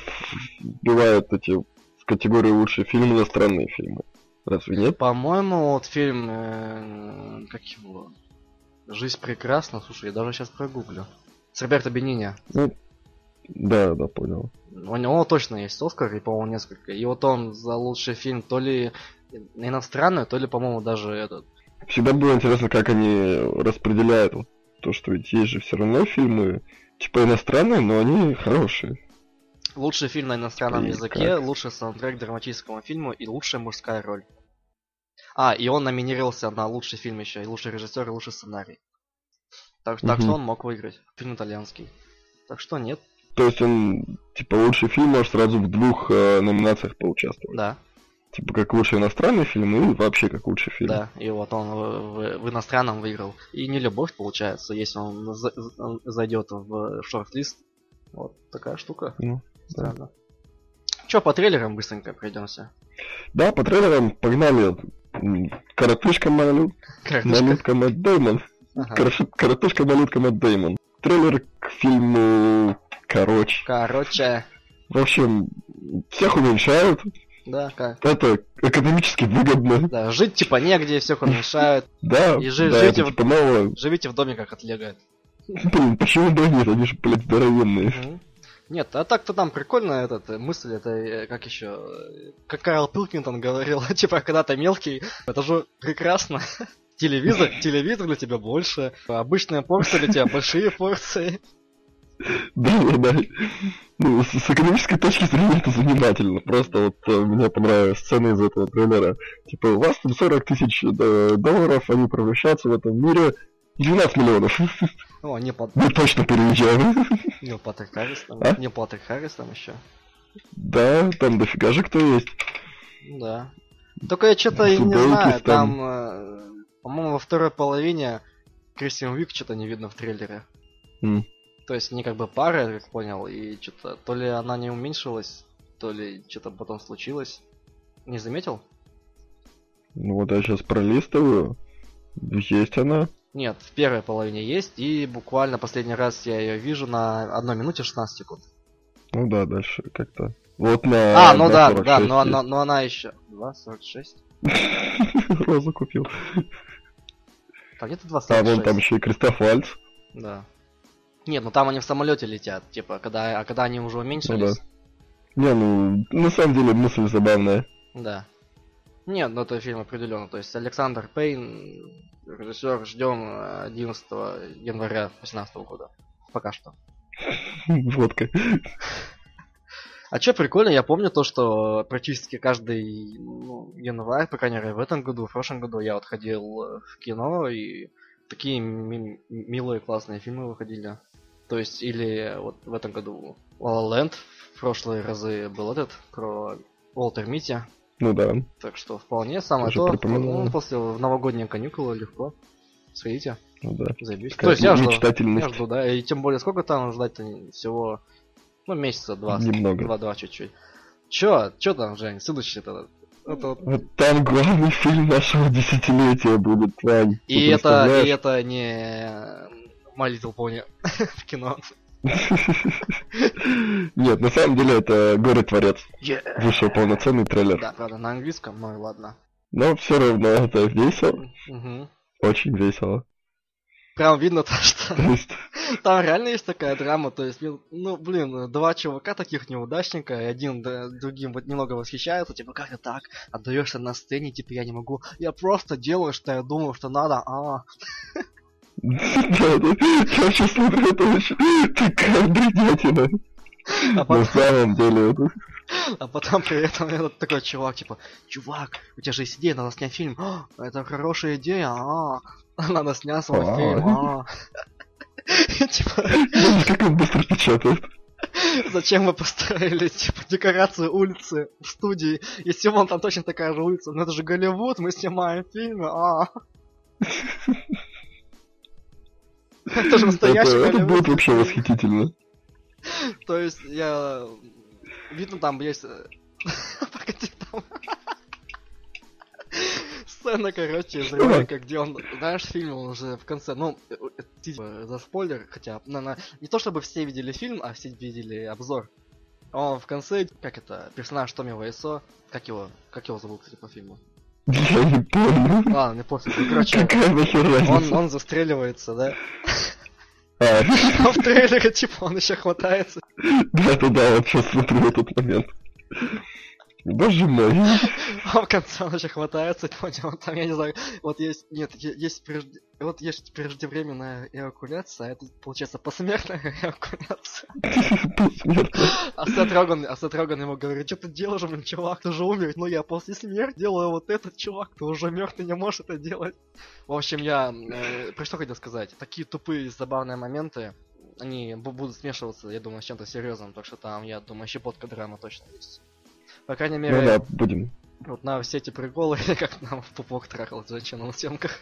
Speaker 2: бывают эти в категории лучшие фильмы иностранные фильмы. Разве нет?
Speaker 1: По-моему, вот фильм, э, как его, «Жизнь прекрасна», слушай, я даже сейчас прогуглю. С Роберто Бенини.
Speaker 2: Да, да, понял.
Speaker 1: У него точно есть Оскар, и, по-моему, несколько. И вот он за лучший фильм то ли иностранный, то ли, по-моему, даже этот.
Speaker 2: Всегда было интересно, как они распределяют то, что ведь есть же все равно фильмы, типа иностранные, но они хорошие.
Speaker 1: Лучший фильм на иностранном
Speaker 2: И
Speaker 1: языке,
Speaker 2: как?
Speaker 1: лучший саундтрек драматическому фильму и лучшая мужская роль. А, и он номинировался на лучший фильм еще, и лучший режиссер, и лучший сценарий. Так, так что он мог выиграть. Фильм итальянский. Так что нет,
Speaker 2: То есть он, типа, лучший фильм может сразу в двух э, номинациях поучаствовать.
Speaker 1: да,
Speaker 2: Типа, как лучший иностранный фильм и вообще как лучший фильм.
Speaker 1: да. И вот он в, в- в иностранном выиграл. И не любовь получается, если он за- зайдет в шорт-лист. Вот такая штука.
Speaker 2: Ну,
Speaker 1: Странно. Че, по трейлерам быстренько пройдемся.
Speaker 2: Да, по трейлерам погнали. Коротышка малют, малютка Мэтт Дэймон.
Speaker 1: Ага.
Speaker 2: Коротыш- Коротышка малютка Мэтт Дэймон. Трейлер к фильму... Короче.
Speaker 1: Короче,
Speaker 2: В общем, всех уменьшают.
Speaker 1: да, как.
Speaker 2: Это экономически выгодно.
Speaker 1: Да, жить типа негде, всех уменьшают.
Speaker 2: Да,
Speaker 1: И жи-
Speaker 2: да,
Speaker 1: жить
Speaker 2: это
Speaker 1: в-
Speaker 2: типа новое.
Speaker 1: Живите в домиках от Лего.
Speaker 2: Блин, почему нет? Они же, блядь, здоровенные.
Speaker 1: Нет, а так-то там прикольно этот э, мысль, это э, как еще, как Карл Пилкингтон говорил, <laughs> типа когда ты мелкий, это же прекрасно. <laughs> Телевизор, <laughs> телевизор для тебя больше, обычная порция для тебя большие порции.
Speaker 2: Да, да, да. Ну, с, с экономической точки зрения это занимательно. Просто вот э, мне понравилась сцена из этого трейлера. Типа, у вас там 40 тысяч э, долларов, они превращаются в этом мире 12 миллионов.
Speaker 1: О, не Пат-
Speaker 2: Мы точно переезжаем.
Speaker 1: не Патрик Харрис там,
Speaker 2: А?
Speaker 1: не Патрик Харрис там еще.
Speaker 2: Да, там дофига же кто есть.
Speaker 1: Да. Только я что-то и не знаю,
Speaker 2: там.
Speaker 1: там, э, по-моему, во второй половине Кристиан Уик что-то не видно в трейлере.
Speaker 2: М.
Speaker 1: То есть они как бы пара, я как понял, и что-то то ли она не уменьшилась, то ли что-то потом случилось. Не заметил?
Speaker 2: Ну вот я сейчас пролистываю. Есть она.
Speaker 1: Нет, в первой половине есть, и буквально последний раз я ее вижу на 1 минуте 16 секунд.
Speaker 2: Ну да, дальше как-то. Вот на...
Speaker 1: А, ну
Speaker 2: на
Speaker 1: да,
Speaker 2: 46
Speaker 1: да, но,
Speaker 2: есть.
Speaker 1: но, но она еще. 2.46?
Speaker 2: Розу купил.
Speaker 1: Там где-то 2.46.
Speaker 2: А вон там еще и Кристоф Вальц.
Speaker 1: Да. Нет, ну там они в самолете летят, типа, когда, а когда они уже
Speaker 2: Ну да.
Speaker 1: уменьшились.
Speaker 2: Не, ну, на самом деле мысль забавная.
Speaker 1: Да. Нет, ну это фильм определенно. То есть Александр Пейн, режиссер, ждем 11 января 2018 года. Пока что. <laughs>
Speaker 2: Водка.
Speaker 1: А что прикольно, я помню то, что практически каждый ну, январь, по крайней мере, в этом году, в прошлом году я вот ходил в кино, и такие ми- милые, классные фильмы выходили. То есть, или вот в этом году La La Land, в прошлые разы был этот, про Уолтер Мити.
Speaker 2: Ну да.
Speaker 1: Так что вполне самое то. Ну, после в новогодние каникулы легко. Сходите,
Speaker 2: Ну да. Такая
Speaker 1: То есть я жду, я жду, да. И тем более, сколько там ждать-то всего, ну, месяца два.
Speaker 2: Немного.
Speaker 1: Два-два чуть-чуть. Чё? Чё там, Жень? Следующий-то? Это вот-
Speaker 2: Вот там главный фильм нашего десятилетия будет, Вань.
Speaker 1: И это, и это не My Little Pony <laughs> в кино.
Speaker 2: Нет, на самом деле это Горе-творец. Вышел полноценный трейлер.
Speaker 1: Да, правда, на английском, ну и ладно.
Speaker 2: Но все равно это весело.
Speaker 1: Мгм.
Speaker 2: Очень весело.
Speaker 1: Прям видно то, что <laughs> там реально есть такая драма, то есть, ну, ну, блин, два чувака таких неудачника, и один да, другим вот немного восхищается, типа, как ты так, отдаешься на сцене, типа, я не могу, я просто делаю, что я думаю, что надо, а, <laughs>
Speaker 2: я сейчас смотрю, это вообще такая бредятина.
Speaker 1: а
Speaker 2: На самом деле, это...
Speaker 1: а потом при этом этот такой чувак, типа, чувак, у тебя же есть идея, надо снять фильм, «А, это хорошая идея, а, надо снять свой
Speaker 2: А.
Speaker 1: фильм, а. <laughs> Типа,
Speaker 2: как он быстро печатает.
Speaker 1: Зачем вы построили, типа, декорацию улицы в студии, если вон там точно такая же улица? Ну это же Голливуд, мы снимаем фильмы, а. Это же настоящий
Speaker 2: Это, будет вообще восхитительно. <laughs>
Speaker 1: То есть я... Видно там есть... <laughs> Погоди, там... <laughs> Сцена, короче, из ролика, где он, знаешь, фильм он уже в конце, ну, э, э, типа, за спойлер, хотя, на, на- не то чтобы все видели фильм, а все видели обзор. Он в конце, как это, персонаж Томми Вайсо, как его, как его зовут, кстати, по фильму?
Speaker 2: Я не помню.
Speaker 1: Ладно, не пофиг, ну, короче,
Speaker 2: Какая нахер
Speaker 1: он,
Speaker 2: разница?
Speaker 1: он застреливается, да?
Speaker 2: А, <laughs>
Speaker 1: А в трейлере, типа, он еще хватается.
Speaker 2: да, да, да, вот сейчас смотрю этот момент. Боже мой. <laughs>
Speaker 1: А в конце он еще хватается, <laughs> понял, там, я не знаю, вот есть, нет, есть, прежде- вот есть преждевременная эвакуляция, а это, получается, посмертная <laughs> эвакуляция. А Сет Роган, а Сет Роган ему говорит, что ты делаешь, блин, чувак, ты же умер. Ну я после смерти делаю вот этот чувак, ты уже мертв, ты не можешь это делать. В общем, я, э, про что хотел сказать, такие тупые забавные моменты, они бу- будут смешиваться, я думаю, с чем-то серьезным, так что там, я думаю, щепотка драма точно есть. По крайней мере,
Speaker 2: Ну да, будем.
Speaker 1: Вот на все эти приколы, <laughs> как нам в пупок трахал женщина на съемках.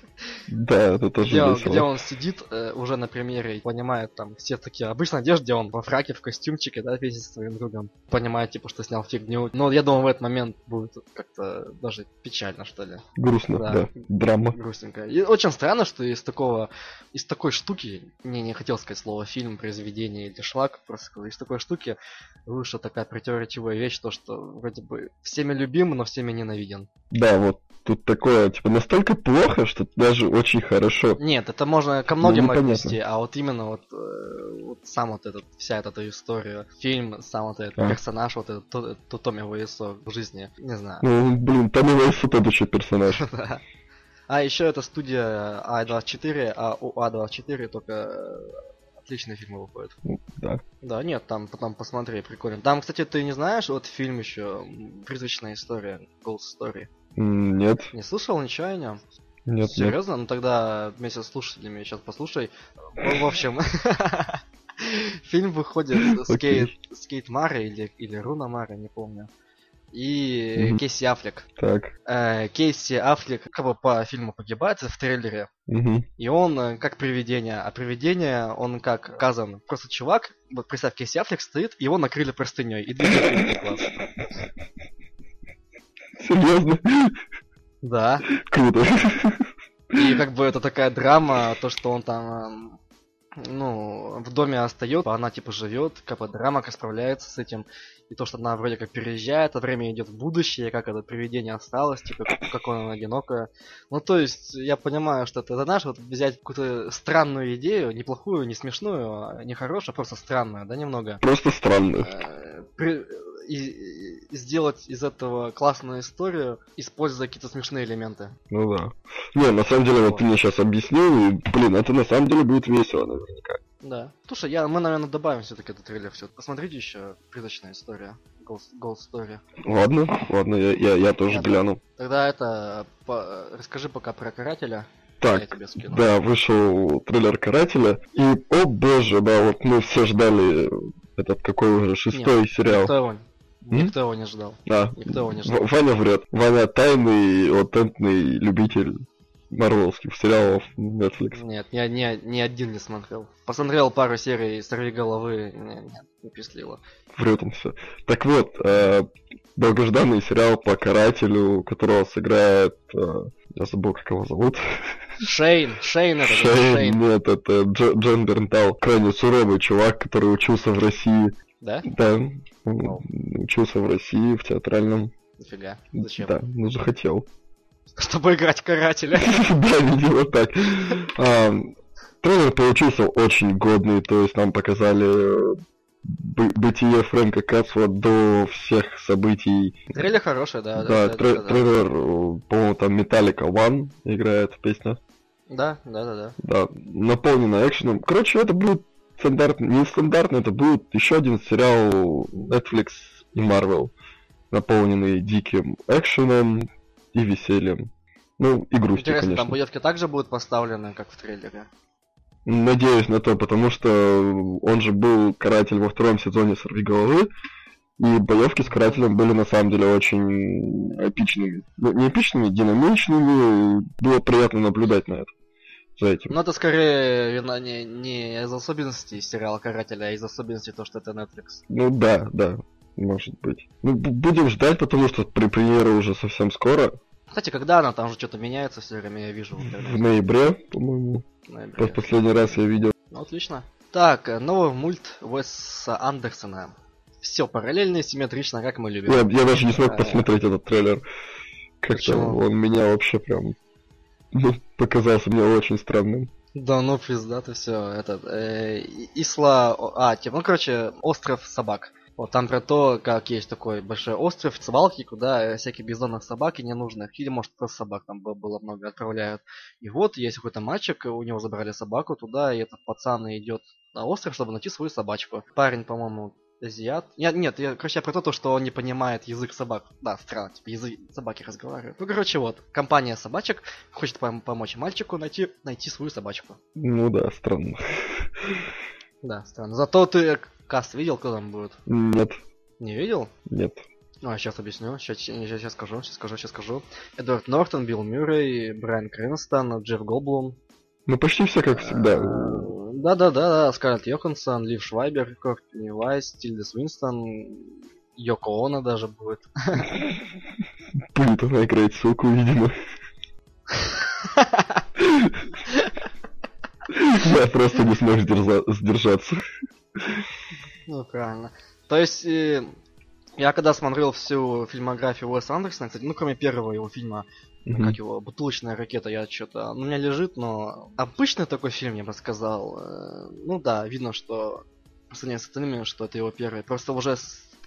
Speaker 2: Да, это тоже
Speaker 1: Где, он- где
Speaker 2: весело.
Speaker 1: он сидит э, уже на примере и понимает там все такие обычно одежды, где он во фраке, в костюмчике, да, вместе со своим другом. Понимает, типа, что снял фигню. Но я думаю, в этот момент будет как-то даже печально, что ли.
Speaker 2: Грустно,
Speaker 1: Да.
Speaker 2: да. Драма.
Speaker 1: Грустненько. И очень странно, что из такого, из такой штуки, не, не хотел сказать слово фильм, произведение или шлак, просто из такой штуки вышла такая противоречивая вещь, то, что вроде бы всеми любим, но всеми ненавиден.
Speaker 2: Да, вот тут такое, типа, настолько плохо, что даже очень хорошо.
Speaker 1: Нет, это можно ко многим
Speaker 2: Ну,
Speaker 1: отнести, а вот именно вот, э, вот сам вот этот, вся эта, эта история, фильм, сам вот этот
Speaker 2: А.
Speaker 1: персонаж, вот этот то- то- Томми Вайсо в жизни, не знаю.
Speaker 2: Ну, блин, Томми Вайс вот еще персонаж. <laughs>
Speaker 1: Да. А еще это студия A24, а у A24 только э, отличные фильмы выходят.
Speaker 2: Ну, Да.
Speaker 1: Да, нет, там потом посмотри, прикольно. Там, кстати, ты не знаешь, вот фильм еще Призрачная история, Ghost Story.
Speaker 2: Нет,
Speaker 1: Не слышал ничего о нем?
Speaker 2: нет, нет.
Speaker 1: Серьезно? Ну тогда вместе с слушателями сейчас послушай. В в общем, <laughs> фильм выходит с Кейт, с Кейт Мара или, или Руни Мара, не помню. И
Speaker 2: Мгм.
Speaker 1: Кейси Аффлек.
Speaker 2: Так.
Speaker 1: Э, Кейси Аффлек как бы по фильму погибает в трейлере.
Speaker 2: Мгм.
Speaker 1: И он э, как привидение. А привидение, он как указан. Просто чувак, вот представь, Кейси Аффлек стоит, его накрыли простыней и двигает глаз.
Speaker 2: Серьезно?
Speaker 1: Да.
Speaker 2: Круто.
Speaker 1: И как бы это такая драма, то, что он там, эм, ну, в доме остается, она типа живет, как бы драма, как справляется с этим. И то, что она вроде как переезжает, а время идет в будущее, как это привидение осталось, типа, как, какое оно одинокое. Ну, то есть, я понимаю, что это, знаешь, вот взять какую-то странную идею, неплохую, не смешную, а не хорошую, а просто странную, да, немного.
Speaker 2: Просто странно.
Speaker 1: Э, при- и, и сделать из этого классную историю, используя какие-то смешные элементы.
Speaker 2: Ну да. Не, на самом деле, вот ты мне сейчас объяснил, и, блин, это на самом деле будет весело наверняка.
Speaker 1: Да. Слушай, я, мы, наверное, добавим все-таки этот трейлер. Все. Посмотрите еще призрачная история. Ghost Story.
Speaker 2: Ладно, ладно, я, я, я тоже
Speaker 1: Я
Speaker 2: гляну.
Speaker 1: Тогда это по- расскажи пока про карателя.
Speaker 2: Так. Да, вышел трейлер Карателя, и, о боже, да, вот мы все ждали этот какой уже шестой сериал.
Speaker 1: Никто его, никто его не ждал.
Speaker 2: Да,
Speaker 1: Никто его не ждал.
Speaker 2: В- Ваня врет. Ваня тайный, аутентный любитель марвелских сериалов Netflix.
Speaker 1: Нет, ни, ни, ни один не смотрел. Посмотрел пару серий «Сорви головы». Не, нет, не впечатлило.
Speaker 2: Врет он все. Так вот, э, долгожданный сериал по карателю, которого сыграет... э, я забыл, как его зовут.
Speaker 1: Шейн, Шейн это
Speaker 2: Шейн,
Speaker 1: Шейн.
Speaker 2: нет, это Дж- Джен Бернтал. Крайне суровый чувак, который учился в России.
Speaker 1: Да?
Speaker 2: Да, он учился в России, в театральном.
Speaker 1: Нифига. Зачем?
Speaker 2: Да, ну захотел.
Speaker 1: Чтобы играть карателя. <laughs>
Speaker 2: Да, видимо так. А, Трейлер получился очень годный, то есть нам показали э, бы- бытие Фрэнка Кацла до всех событий.
Speaker 1: Трейлер хороший, да.
Speaker 2: Да,
Speaker 1: да,
Speaker 2: тре-
Speaker 1: да, да.
Speaker 2: трейлер, э, по-моему, там Metallica One играет песня.
Speaker 1: Да, да, да, да.
Speaker 2: Да, наполнено экшеном. Короче, это будет стандартный, не стандартный, это будет еще один сериал Netflix и Marvel, наполненный диким экшеном и весельем. Ну, и грустью,
Speaker 1: Интересно,
Speaker 2: конечно.
Speaker 1: там боевки также будут поставлены, как в трейлере?
Speaker 2: Надеюсь на то, потому что он же был каратель во втором сезоне Сорви головы, и боевки с карателем были на самом деле очень эпичными. Ну, не эпичными, динамичными, было приятно наблюдать на это. За этим.
Speaker 1: Ну, это скорее вина не, не из особенностей сериала Карателя, а из особенностей то, что это Netflix.
Speaker 2: Ну да, да, может быть. Ну, будем ждать, потому что при премьера уже совсем скоро,
Speaker 1: Кстати, когда она там же что-то меняется все время, я вижу в
Speaker 2: ноябре, по-моему.
Speaker 1: ноябре.
Speaker 2: Пос- Последний раз я видел.
Speaker 1: Ну, отлично. Так, новый мульт Уэса Андерсона. Все параллельно и симметрично, как мы любим.
Speaker 2: Я, я даже не смог
Speaker 1: Э,
Speaker 2: посмотреть этот трейлер. Как-то он меня вообще прям показался мне очень странным.
Speaker 1: Да ну пиздато все. Этот э, Исла. А, типа, ну короче, остров собак. Вот там про то, как есть такой большой остров, свалки, куда э, всякие бездомных собак и ненужных, или может просто собак там бы- было много отправляют. И вот есть какой-то мальчик, у него забрали собаку туда, и этот пацан идет на остров, чтобы найти свою собачку. Парень, по-моему, азиат. Нет, нет, я, короче, я про то, что он не понимает язык собак. Да, странно, типа язык собаки разговаривают. Ну, короче, вот, компания собачек хочет пом- помочь мальчику найти, найти свою собачку.
Speaker 2: Ну да, странно.
Speaker 1: Да, странно. Зато ты каст видел, кто там будет?
Speaker 2: Нет,
Speaker 1: Не видел?
Speaker 2: нет.
Speaker 1: Ну, а сейчас объясню. Сейчас, сейчас, скажу, сейчас скажу, сейчас скажу. Эдвард Нортон, Билл Мюррей, Брайан Крэнстон, Джефф Голблум.
Speaker 2: Ну почти все как всегда.
Speaker 1: Да-да-да, Скарлетт Йоханссон, Лив Швайбер, Кортни Вайс, Тильда Свинстон, Йоко Оно даже будет.
Speaker 2: Будет она играть суку, видимо. Я просто не смог сдержа- сдержаться.
Speaker 1: Ну, правильно. То есть, э, я когда смотрел всю фильмографию Уэса Андерсона, кстати, ну, кроме первого его фильма,
Speaker 2: Мгм.
Speaker 1: как его, «Бутылочная ракета», я что-то... У меня лежит, но обычный такой фильм, я бы сказал. э, Ну да, видно, что... По сравнению с остальными, что это его первый. Просто уже,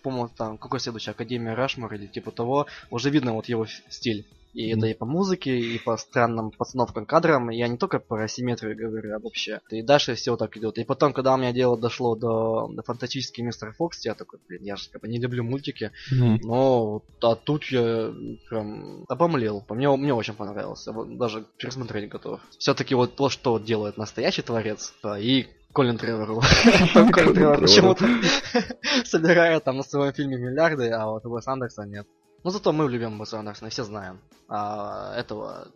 Speaker 1: по-моему, там, какой следующий, Академия Рашмар или типа того, уже видно вот его стиль. И
Speaker 2: Мгм.
Speaker 1: это и по музыке, и по странным постановкам кадрам. Я не только про симметрию говорю, а вообще. И дальше все так идет. И потом, когда у меня дело дошло до, до фантастический мистер Фокс, я такой, блин, я же как бы не люблю мультики.
Speaker 2: Мгм.
Speaker 1: Но а тут я прям обомлел. Мне, мне очень понравился. Вот даже пересмотреть готов. Все-таки вот то, что делает настоящий творец, да, и Колин Тревору. <laughs> Колин Тревор
Speaker 2: Тревор.
Speaker 1: почему-то <laughs> собирает там на своем фильме миллиарды, а вот Уэс Андерсон нет. Но зато мы любим Уэса Андерсона, все знаем. А этого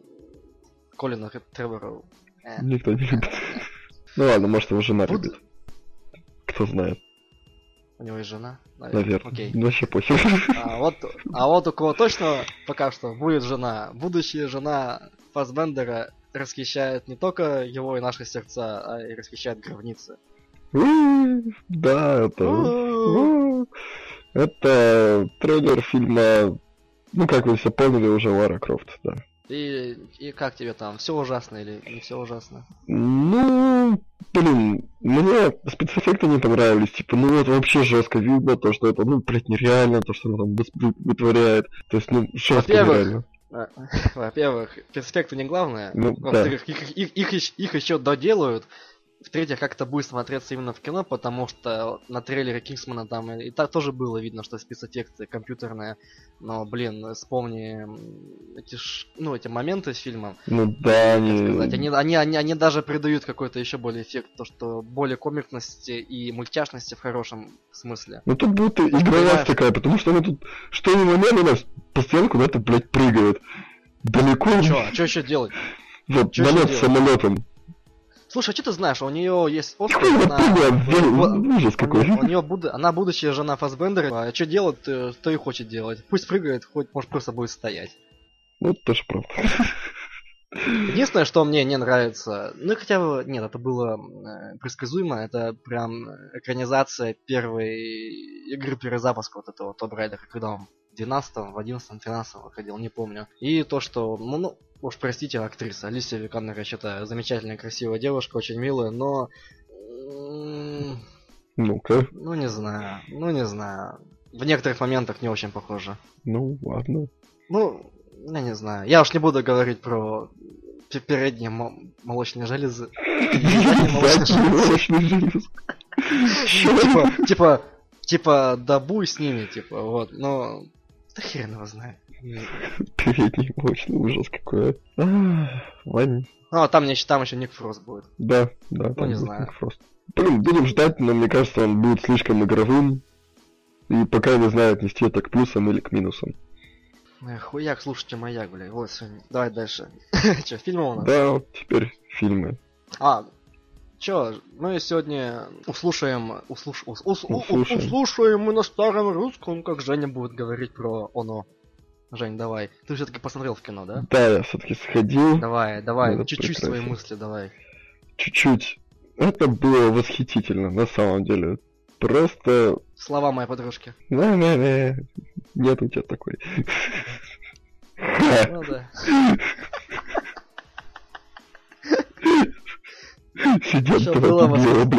Speaker 1: Колина Тревору... э,
Speaker 2: Никто не любит. Ну ладно, может его жена любит. Кто знает,
Speaker 1: У него есть жена?
Speaker 2: наверное.
Speaker 1: Окей.
Speaker 2: Ну, Вообще похер.
Speaker 1: А вот, а вот у кого точно пока что будет жена, будущая жена Фасбендера расхищает не только его и наши сердца, а и расхищает гробницы.
Speaker 2: Да, это... Это трейлер фильма, ну как вы все поняли, уже Лара Крофт, да.
Speaker 1: И, и как тебе там? Все ужасно или не все ужасно?
Speaker 2: Ну, блин, мне спецэффекты не понравились. Типа, ну вот вообще жестко видно то, что это, ну, блядь, нереально, то, что он там вытворяет. То есть, ну, жестко нереально.
Speaker 1: А, <laughs> Во-первых, перспективы не главное.
Speaker 2: Ну,
Speaker 1: Во-вторых, их, их, их, ещ- их еще доделают. В-третьих, как это будет смотреться именно в кино, потому что на трейлере Кингсмана там и, и так тоже было видно, что спецэффекты компьютерные. Но, блин, вспомни эти, ш- ну, эти моменты с фильмом.
Speaker 2: Ну да, они...
Speaker 1: сказать, они, они, они, они даже придают какой-то еще более эффект, то что более комикности и мультяшности в хорошем смысле.
Speaker 2: Ну тут будет игровая
Speaker 1: понимаешь.
Speaker 2: такая, потому что они тут что ни момент, она постоянно куда-то, блядь, прыгают. Далеко.
Speaker 1: Че, а что еще делать?
Speaker 2: Вот,
Speaker 1: чё
Speaker 2: налет самолетом.
Speaker 1: Слушай, а что ты знаешь, у нее есть Оскар, она,
Speaker 2: ужас какой.
Speaker 1: У, нее буд- она будущая жена Фасбендера, а что делать, э, то и хочет делать. Пусть прыгает, хоть может просто будет стоять.
Speaker 2: Ну, это тоже правда. <laughs>
Speaker 1: Единственное, что мне не нравится, ну хотя бы, нет, это было э, предсказуемо, это прям экранизация первой игры перезапуска вот этого Tomb Raider, когда он в 12 в 11 13 выходил, не помню. И то, что, ну, ну уж простите, актриса Алисия Викандер, я считаю, замечательная, красивая девушка, очень милая, но...
Speaker 2: Ну-ка,
Speaker 1: Ну, не знаю, ну, не знаю. В некоторых моментах не очень похоже.
Speaker 2: ну ладно.
Speaker 1: Ну, я не знаю. Я уж не буду говорить про пе- передние мо- молочные железы. Молочные железы. Типа, типа, типа, да буй с ними, типа, вот, но... Да хрен его знает. <laughs>
Speaker 2: Передний молочный ужас какой. а.
Speaker 1: Ну, а там, там еще Ник Фрост будет.
Speaker 2: Да, да, там
Speaker 1: не знаю.
Speaker 2: Ник Фрост. Блин, будем ждать, но мне кажется, он будет слишком игровым. И пока не знаю, отнести это к плюсам или к минусам.
Speaker 1: Хуяк, слушайте маяк, бля. Вот, сегодня. Давай дальше. <laughs> Че, фильмы у нас?
Speaker 2: Да, вот теперь фильмы.
Speaker 1: А, чё, мы сегодня услушаем, услуш, ус- ус-
Speaker 2: Услушаем.
Speaker 1: услушаем мы на старом русском, как Женя будет говорить про оно. Жень, давай. Ты все-таки посмотрел в кино, да?
Speaker 2: Да, я все-таки сходил.
Speaker 1: Давай, давай,
Speaker 2: Это
Speaker 1: чуть-чуть свои
Speaker 2: прекрасно.
Speaker 1: мысли, давай.
Speaker 2: Чуть-чуть. Это было восхитительно, на самом деле. Просто...
Speaker 1: Слова моей подружки.
Speaker 2: Не-не-не. Нет у тебя такой.
Speaker 1: Ну да.
Speaker 2: Сидят
Speaker 1: было
Speaker 2: блин.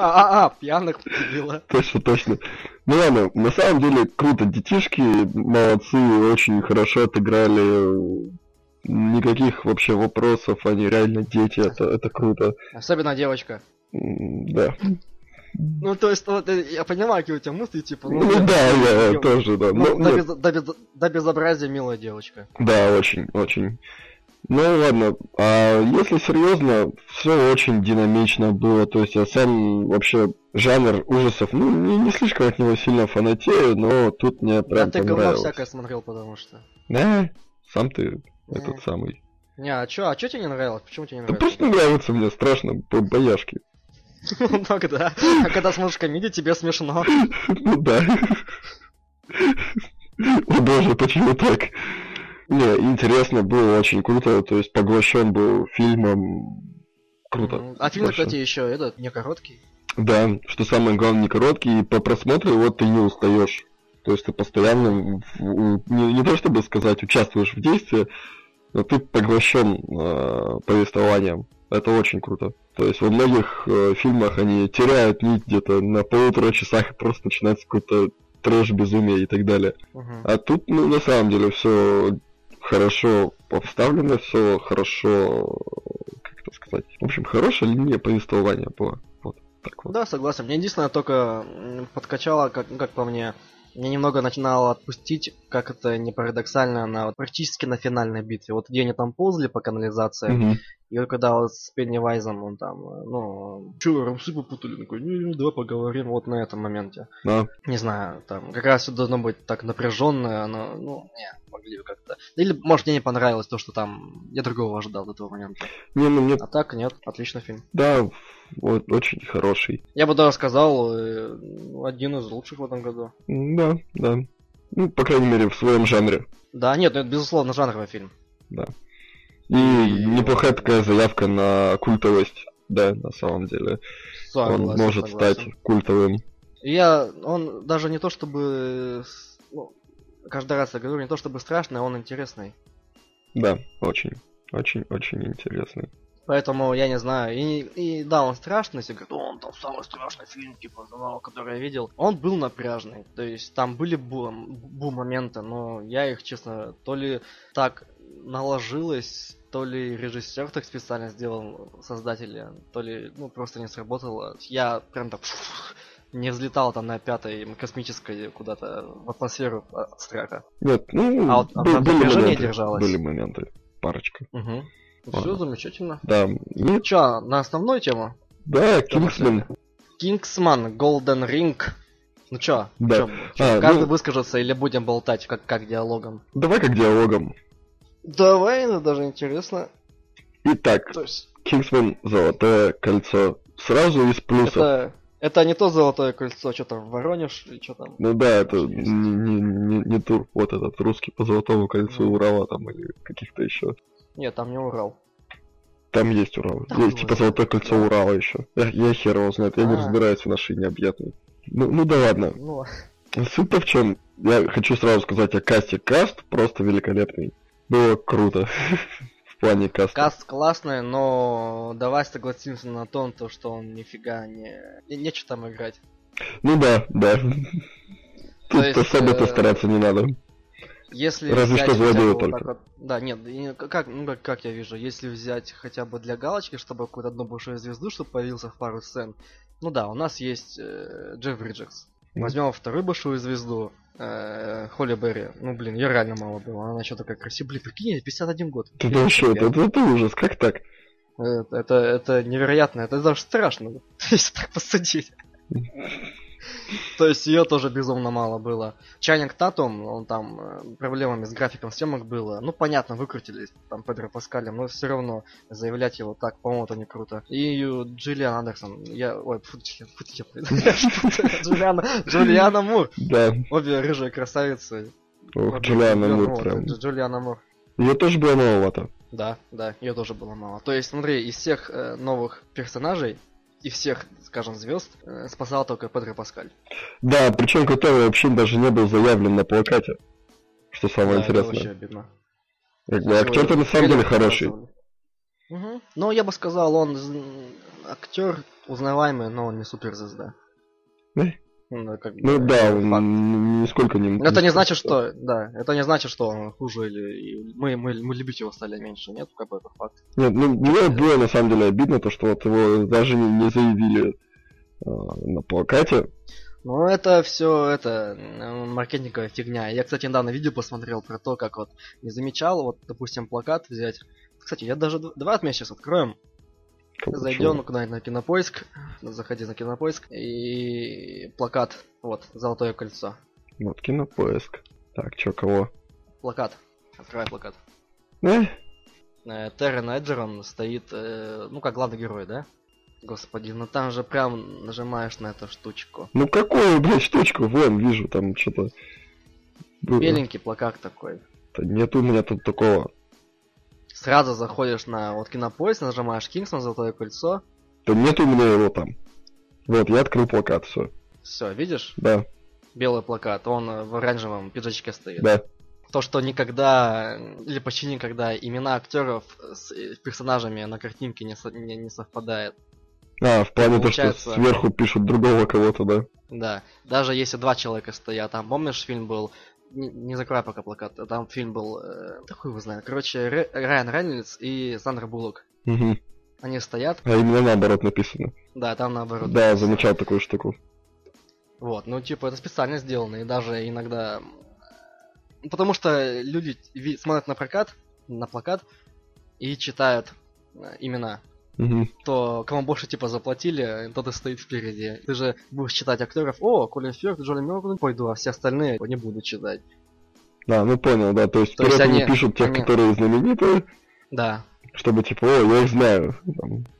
Speaker 1: А, а, а, пьяных победила.
Speaker 2: Точно, точно. Ну ладно, на самом деле круто. Детишки молодцы, очень хорошо отыграли. Никаких вообще вопросов, они реально дети, это, это круто.
Speaker 1: Особенно девочка.
Speaker 2: Да.
Speaker 1: Ну, то есть, вот, э, я понимаю, какие у тебя мысли, типа,
Speaker 2: Ну
Speaker 1: ну,
Speaker 2: да, я
Speaker 1: ё-
Speaker 2: тоже, да.
Speaker 1: ну,
Speaker 2: Ну,
Speaker 1: до, без- до без- до безобразия милая девочка.
Speaker 2: Да, очень, очень. Ну ладно, а если серьезно, все очень динамично было, то есть я сам вообще жанр ужасов, ну, не, не слишком от него сильно фанатею, но тут мне прям
Speaker 1: а ты говно
Speaker 2: понравилось.
Speaker 1: всякое смотрел, потому что.
Speaker 2: Да, сам ты этот
Speaker 1: Не.
Speaker 2: самый.
Speaker 1: Не, а чё, а чё тебе не нравилось? Почему тебе не
Speaker 2: Да
Speaker 1: нравилось?
Speaker 2: просто нравится мне страшно, по бояшки. <laughs>
Speaker 1: Ну тогда. А когда смотришь комедию, тебе смешно. <laughs>
Speaker 2: Ну да. О боже, почему так? Не, интересно, было очень круто, то есть поглощен был фильмом. Круто.
Speaker 1: М, А фильм, кстати, еще этот, не короткий.
Speaker 2: Да, что самое главное, не короткий, и по просмотру вот ты не устаешь. То есть ты постоянно, не, не то чтобы сказать, участвуешь в действии, но ты поглощен э, повествованием. Это очень круто. То есть во многих э, фильмах они теряют нить где-то на полутора часах и просто начинается какой-то трэш, безумие и так далее.
Speaker 1: Мгм.
Speaker 2: А тут, ну, на самом деле, все хорошо поставлено, все хорошо, как это сказать. В общем, хорошая линия повествования была. Вот так вот.
Speaker 1: Да, согласен. Мне единственное только подкачало, как, ну, как по мне, мне немного начинало отпустить, как это не парадоксально, на вот практически на финальной битве. Вот где они там ползали по канализации,
Speaker 2: Мгм.
Speaker 1: И вот когда вот с Пеннивайзом он там, э, ну, чё, рамсы попутали, такой, не, давай поговорим вот на этом моменте.
Speaker 2: Да.
Speaker 1: Не знаю, там как раз все должно быть так напряженное, оно, ну, не, могли бы как-то. Или, может, мне не понравилось то, что там я другого ожидал до этого момента.
Speaker 2: Не, ну мне,
Speaker 1: А так, нет, отличный фильм.
Speaker 2: да, вот, очень хороший.
Speaker 1: Я бы даже сказал, э, один из лучших в этом году.
Speaker 2: Да, да. Ну, по крайней мере, в своем жанре.
Speaker 1: Да, нет, ну это безусловно жанровый фильм.
Speaker 2: И неплохая такая заявка на культовость. Да, на самом деле.
Speaker 1: Согласен,
Speaker 2: Он может
Speaker 1: согласен.
Speaker 2: стать культовым.
Speaker 1: Я, он даже не то чтобы, ну, каждый раз я говорю, не то чтобы страшный, а он интересный.
Speaker 2: Да, очень, очень, очень интересный.
Speaker 1: Поэтому я не знаю. И, и да, он страшный, если говорят, он там самый страшный фильм, типа, который я видел. Он был напряжный. То есть там были бу, бу моменты, но я их, честно, то ли так наложилось, то ли режиссер так специально сделал создатели, то ли ну просто не сработало. Я прям так не взлетал там на пятой космической куда-то в атмосферу от страха.
Speaker 2: Нет, ну,
Speaker 1: а вот
Speaker 2: был,
Speaker 1: были моменты,
Speaker 2: держалось. Были моменты, парочка.
Speaker 1: Угу. Все замечательно.
Speaker 2: Да.
Speaker 1: Ну чё, на основную тему?
Speaker 2: Да, Кингсман.
Speaker 1: Кингсман, Golden Ring. Ну чё,
Speaker 2: да.
Speaker 1: чё, чё а, каждый ну... выскажется или будем болтать как, как диалогом?
Speaker 2: Давай как диалогом.
Speaker 1: Давай, это даже интересно.
Speaker 2: Итак, То есть... Кингсман Золотое кольцо. Сразу из плюсов.
Speaker 1: Это, это не то золотое кольцо, что там Воронеж и что там.
Speaker 2: Ну да, это не, не, не, не тур, вот этот русский по золотому кольцу mm. Урала там или каких-то еще.
Speaker 1: Нет, там не Урал.
Speaker 2: Там есть Урал. Там есть типа золотое кольцо да. Урала еще. Я, я хер его знает, я а. не разбираюсь в нашей необъятной. Ну, ну да ладно. Ну. Суть-то в чем? Я хочу сразу сказать о касте. Каст просто великолепный. Было круто. в плане каста.
Speaker 1: Каст классный, но давай согласимся на том, то, что он нифига не... не нечего там играть.
Speaker 2: Ну да, да. Тут особо-то э... стараться не надо.
Speaker 1: Если
Speaker 2: Разве что злодею только. Вот,
Speaker 1: да, нет, как, ну, как я вижу, если взять хотя бы для галочки, чтобы какую-то одну большую звезду, чтобы появился в пару сцен. Ну да, у нас есть э, Джефф Бриджекс. Возьмем вторую большую звезду, Холли Берри. Ну, блин, ее реально мало было. Она что такая красивая. Блин, прикинь, 51 год.
Speaker 2: Ты вообще, это, это, это ужас, как так?
Speaker 1: Это, это, это невероятно, это даже страшно, <laughs> если так посудить. <laughs> То есть ее тоже безумно мало было. Чайник Татум, он там э, проблемами с графиком съемок было. Ну, понятно, выкрутились там Педро Паскалем, но все равно заявлять его так, по-моему, это не круто. И Джиллиан Андерсон, я... Ой, фу, Джулиана, Джулиана Мур.
Speaker 2: Да.
Speaker 1: Обе рыжие красавицы.
Speaker 2: Ох, Джулиана Мур прям.
Speaker 1: Джулиана Мур.
Speaker 2: Ее тоже было маловато.
Speaker 1: Да, да, ее тоже было мало. То есть, смотри, из всех э, новых персонажей и всех, скажем, звезд э, спасал только Педро Паскаль.
Speaker 2: Да, причем который вообще даже не был заявлен на плакате. Что самое да, интересное. Это вообще
Speaker 1: обидно.
Speaker 2: Как бы актер-то на самом деле хороший.
Speaker 1: Угу. Ну, я бы сказал, он актер узнаваемый, но он не суперзвезда.
Speaker 2: Да? Ну, как бы, ну да, он нисколько не...
Speaker 1: Это не значит, что... Да, это не значит, что он хуже или... Мы, мы, мы любить его стали меньше, нет? Как бы это факт.
Speaker 2: Нет, ну, мне было на самом деле обидно, то, что вот его даже не, не заявили э, на плакате.
Speaker 1: Ну, это все это маркетинговая фигня. Я, кстати, недавно видео посмотрел про то, как вот не замечал, вот, допустим, плакат взять. Кстати, я даже два сейчас откроем. Зайдем куда-нибудь на кинопоиск. Заходи на кинопоиск. И плакат. Вот, золотое кольцо.
Speaker 2: Вот кинопоиск. Так, чё, кого?
Speaker 1: Плакат. Открывай плакат.
Speaker 2: Э?
Speaker 1: э Террен Эджерон стоит, э, ну как главный герой, да? Господи, ну там же прям нажимаешь на эту штучку.
Speaker 2: Ну какую, блядь, штучку? Вон, вижу там что-то.
Speaker 1: Беленький плакат такой.
Speaker 2: Да нет у меня тут такого
Speaker 1: сразу заходишь на вот кинопоиск, нажимаешь Кингсман, Золотое кольцо.
Speaker 2: Да нет у меня его там. Вот, я открыл плакат, все.
Speaker 1: Все, видишь?
Speaker 2: Да.
Speaker 1: Белый плакат, он в оранжевом пиджачке стоит.
Speaker 2: Да.
Speaker 1: То, что никогда, или почти никогда, имена актеров с персонажами на картинке не, со, не, не совпадает.
Speaker 2: А, в плане того, что сверху пишут другого кого-то, да?
Speaker 1: Да. Даже если два человека стоят. Там, помнишь, фильм был не, не закрывай пока плакат. Там фильм был, э, такой вы знаете. Короче, Ре, Райан Рейнольдс и Сандра Буллок.
Speaker 2: Угу.
Speaker 1: Они стоят.
Speaker 2: А именно наоборот написано.
Speaker 1: Да, там наоборот.
Speaker 2: Да, написано. замечал такую штуку.
Speaker 1: Вот, ну типа это специально сделано, и даже иногда... Потому что люди смотрят на прокат, на плакат и читают э, имена
Speaker 2: угу.
Speaker 1: то кому больше типа заплатили, тот и стоит впереди. Ты же будешь читать актеров, о, Колин Фёрд, Джоли Мёрган, пойду, а все остальные не буду читать.
Speaker 2: Да, ну понял, да, то есть, то есть они пишут тех, они... которые знаменитые.
Speaker 1: Да.
Speaker 2: Чтобы типа, о, я их знаю.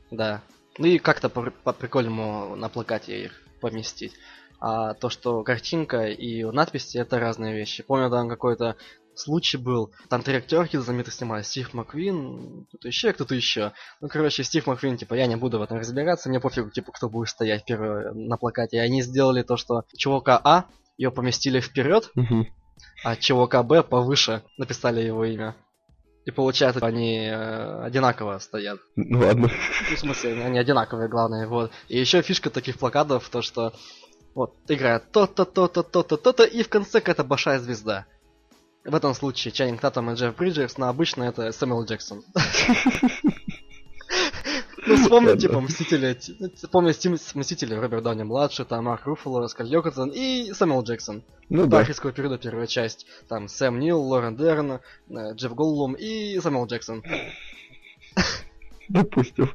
Speaker 1: Да. Ну и как-то по, по прикольному на плакате их поместить. А то, что картинка и надписи это разные вещи. Помню, там какой-то случай был. Там три актерки знаменитых снимали. Стив Маквин, кто-то еще, кто-то еще. Ну, короче, Стив Маквин, типа, я не буду в этом разбираться, мне пофигу, типа, кто будет стоять первый на плакате. И они сделали то, что чувака А, ее поместили вперед,
Speaker 2: угу.
Speaker 1: а ЧВК Б повыше написали его имя. И получается, они э, одинаково стоят.
Speaker 2: Ну ладно.
Speaker 1: Ну, в смысле, они одинаковые, главное, вот. И еще фишка таких плакатов, то что вот играет то-то, то-то, то-то, то-то, и в конце какая-то большая звезда. В этом случае Чайнинг Татум и Джефф Бриджерс, но обычно это Сэмюэл Джексон. <laughs> Ну, вспомни, типа, Мстители, помню, Мстители, Роберт Дауни младший, там Марк Руффало, Скаль Йоконсон и Сэмюэл Джексон. Ну да. Архивского периода первая часть. Там Сэм Нил, Лорен Дерн, э, Джефф Голлум и Сэмюэл Джексон. <laughs>
Speaker 2: Допустим.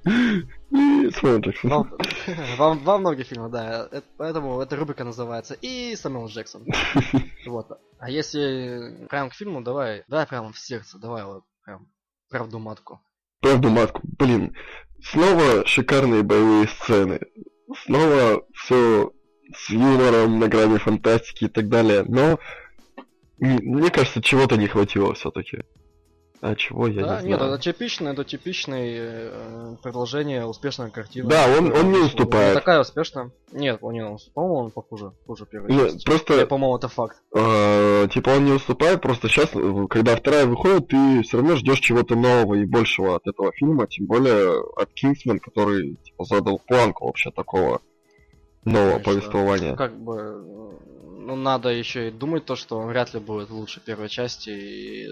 Speaker 2: И Сэмюэл Джексон. <laughs>
Speaker 1: Во, во многих фильмах, да. Это, поэтому эта рубрика называется и Сэмюэл Джексон. <laughs> Вот. А если прям к фильму, давай, давай прямо в сердце, давай вот прям правду матку.
Speaker 2: Правду матку, блин. Снова шикарные боевые сцены. Снова все с юмором, на грани фантастики и так далее. Но мне кажется, чего-то не хватило все-таки. А чего, я да, не
Speaker 1: знаю. Нет, это типичное, это типичное э, продолжение успешной картины.
Speaker 2: Да, он, он не уступает. Не
Speaker 1: такая успешная. Нет, он не. По-моему, он похуже. Хуже первой
Speaker 2: Нет, части. просто...
Speaker 1: Я, по-моему, это факт.
Speaker 2: Э, типа он не уступает, просто сейчас, когда вторая выходит, ты все равно ждешь чего-то нового и большего от этого фильма, тем более от Кингсман, который типа, задал планку вообще такого нового Конечно. повествования.
Speaker 1: Как бы ну, надо еще и думать то, что он вряд ли будет лучше первой части, и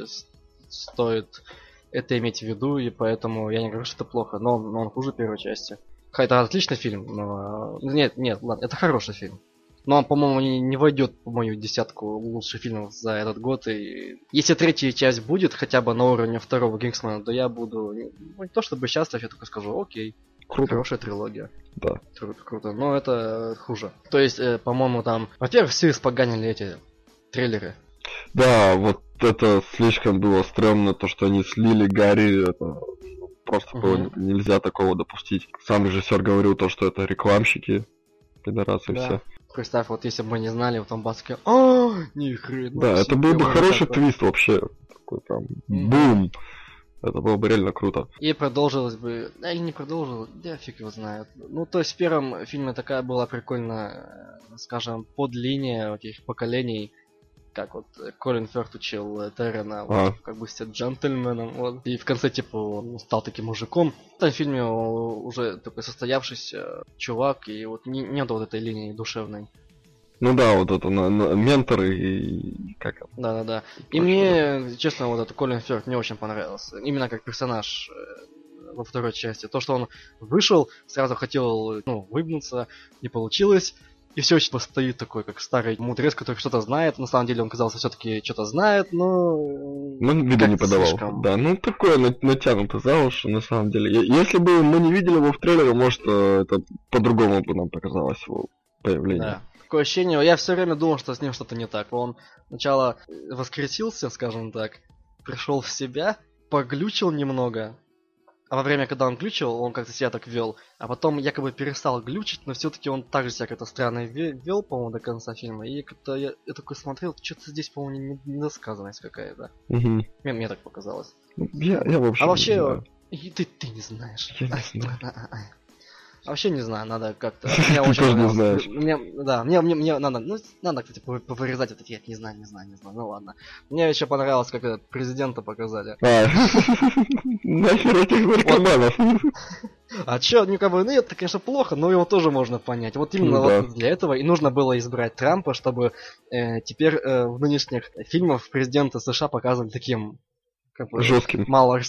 Speaker 1: стоит это иметь в виду, и поэтому я не говорю, что это плохо, но, но он хуже первой части. Это отличный фильм, но... Нет, нет, ладно, это хороший фильм. Но он, по-моему, не, не войдет в мою десятку лучших фильмов за этот год. И если третья часть будет хотя бы на уровне второго Кингсмана, то я буду ну, не то чтобы счастлив, я только скажу, окей, круто. хорошая трилогия.
Speaker 2: Да.
Speaker 1: Круто, круто. Но это хуже. То есть, э, по-моему, там, во-первых, все испоганили эти трейлеры.
Speaker 2: Да, вот это слишком было стрёмно, то, что они слили Гарри, это просто угу. было нельзя такого допустить. Сам режиссер говорил то, что это рекламщики, пидорасы да. все.
Speaker 1: Представь, вот если бы мы не знали, в том баске, а, ни хрена.
Speaker 2: Да, это был бы хороший такой. твист вообще. Такой прям бум. Это было бы реально круто.
Speaker 1: И продолжилось бы, или не продолжилось, да фиг его знает. Ну, то есть в первом фильме такая была прикольная, скажем, подлиния этих поколений как вот Колин Фёрд учил э, Террена, вот, а. как бы стать джентльменом, вот. И в конце, типа, он стал таким мужиком. В этом фильме уже такой состоявшийся чувак, и вот не, нет вот этой линии душевной.
Speaker 2: Ну да, вот это на, на, менторы и как
Speaker 1: Да, да, да. И мне, честно, вот этот Колин Фёрд не очень понравился. Именно как персонаж э, во второй части. То, что он вышел, сразу хотел, ну, выгнуться, не получилось. И все типа стоит такой, как старый мудрец, который что-то знает. На самом деле он казался все-таки что-то знает, но...
Speaker 2: Ну, виду не подавал. Слишком... Да, ну такое натянуто за уши, на самом деле. Если бы мы не видели его в трейлере, может, э, это по-другому бы нам показалось его появление. Да.
Speaker 1: Такое ощущение, я все время думал, что с ним что-то не так. Он сначала воскресился, скажем так, пришел в себя, поглючил немного, а во время, когда он глючил, он как-то себя так вел, а потом якобы перестал глючить, но все-таки он так же себя как-то странно вел, по-моему, до конца фильма. И как-то я, я такой смотрел, что-то здесь, по-моему, недосказанность какая-то. Угу. Мне, мне так показалось.
Speaker 2: Я, я вообще.
Speaker 1: А вообще, и ты, ты не знаешь. Я не знаю. Вообще не знаю, надо как-то. <laughs> Мне очень не знаешь. Мне, да, мне, мне, мне надо, ну, надо, кстати, повырезать это. Я не знаю, не знаю, не знаю. Ну ладно. Мне еще понравилось, как этот президента показали. А,
Speaker 2: нахер этих наркоманов.
Speaker 1: А чё, ну как бы, ну это, конечно, плохо, но его тоже можно понять. Вот именно ну, вот для этого и нужно было избрать Трампа, чтобы э, теперь э, в нынешних фильмах президента США показывали таким
Speaker 2: как бы, жестким,
Speaker 1: мало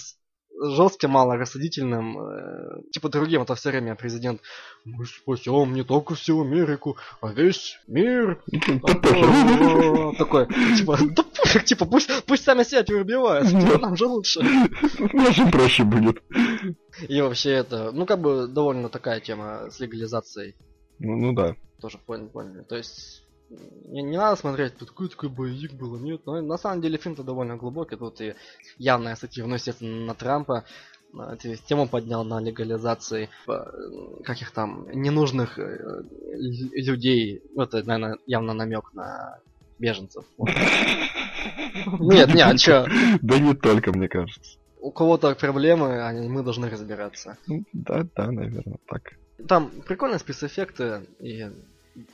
Speaker 1: жестким, мало рассудительным, э, типа другим, это все время президент мы спасем не только всю Америку, а весь мир. <laughs> Такой, типа, да пофиг, типа, пусть, пусть сами себя перебивают, типа, нам же лучше.
Speaker 2: Очень проще будет.
Speaker 1: И вообще это, ну как бы довольно такая тема с легализацией.
Speaker 2: Ну, ну да.
Speaker 1: Тоже понял, понял. То есть не, не надо смотреть, тут какой такой боевик был, нет. Но на самом деле фильм-то довольно глубокий, тут и явная ну, естественно, на Трампа, тему поднял на легализации э, каких там ненужных э, людей. Это, наверное, явно намек на беженцев. Нет, не, а чё?
Speaker 2: Да не только, мне кажется.
Speaker 1: У кого-то проблемы, а мы должны разбираться.
Speaker 2: Да, да, наверное, так.
Speaker 1: Там прикольные спецэффекты, и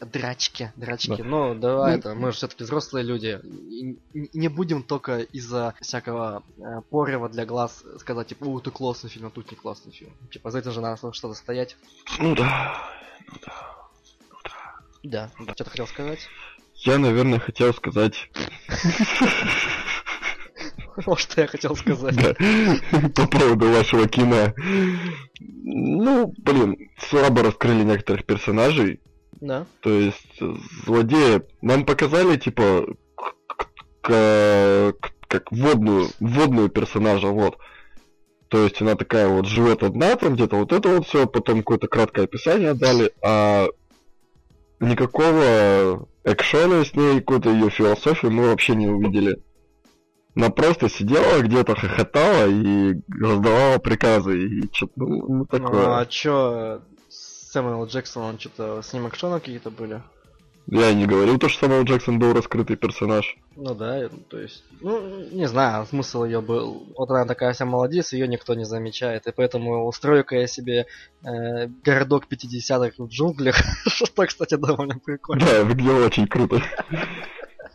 Speaker 1: драчки, драчки. Ну, давай это, мы же все-таки взрослые люди. И не будем только из-за всякого э, порева для глаз сказать, типа, о, ты классный фильм, а тут не классный фильм. Типа, за это же надо что-то стоять.
Speaker 2: Ну да, ну да.
Speaker 1: Да, что ты хотел сказать?
Speaker 2: Я, наверное, хотел сказать...
Speaker 1: Вот что я хотел сказать.
Speaker 2: Да, по поводу вашего кино. Ну, блин, слабо раскрыли некоторых персонажей.
Speaker 1: Да.
Speaker 2: То есть, злодея нам показали, типа, как водную, водную персонажа, вот. То есть она такая вот живет одна, там где-то вот это вот все, потом какое-то краткое описание дали, а никакого экшона с ней, какой-то ее философию мы вообще не увидели. Она просто сидела где-то, хохотала и раздавала приказы, и что-то, ну, ну такое.
Speaker 1: Ну, а чё, Сэмюэл Джексон, он что-то, с ним экшоны какие-то были?
Speaker 2: Я не говорил то, что Сэмюэл Джексон был раскрытый персонаж.
Speaker 1: Ну да, то есть, ну, не знаю, смысл ее был. Вот она такая вся молодец, ее никто не замечает, и поэтому устрою-ка я себе э, городок 50-х в джунглях, <laughs> что, кстати, довольно прикольно.
Speaker 2: Да, выглядело очень круто.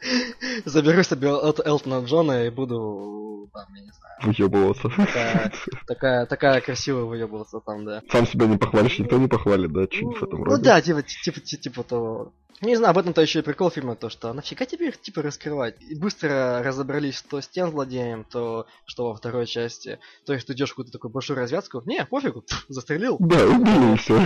Speaker 2: <laughs>
Speaker 1: Заберу себе от Элтона Джона и буду, там, я не знаю.
Speaker 2: Выебываться.
Speaker 1: Такая, такая, такая красивая выебываться там, да.
Speaker 2: Сам себя не похвалишь, никто не похвалит, да, что-нибудь в этом
Speaker 1: роде. Ну да, типа, типа, типа, типа того. Не знаю, об этом-то еще и прикол фильма, то что нафига тебе их типа раскрывать? И быстро разобрались то с тем злодеем, то что во второй части. То есть ты идешь какую-то такую большую развязку, не, пофигу, <laughs> застрелил.
Speaker 2: Да, убили и все.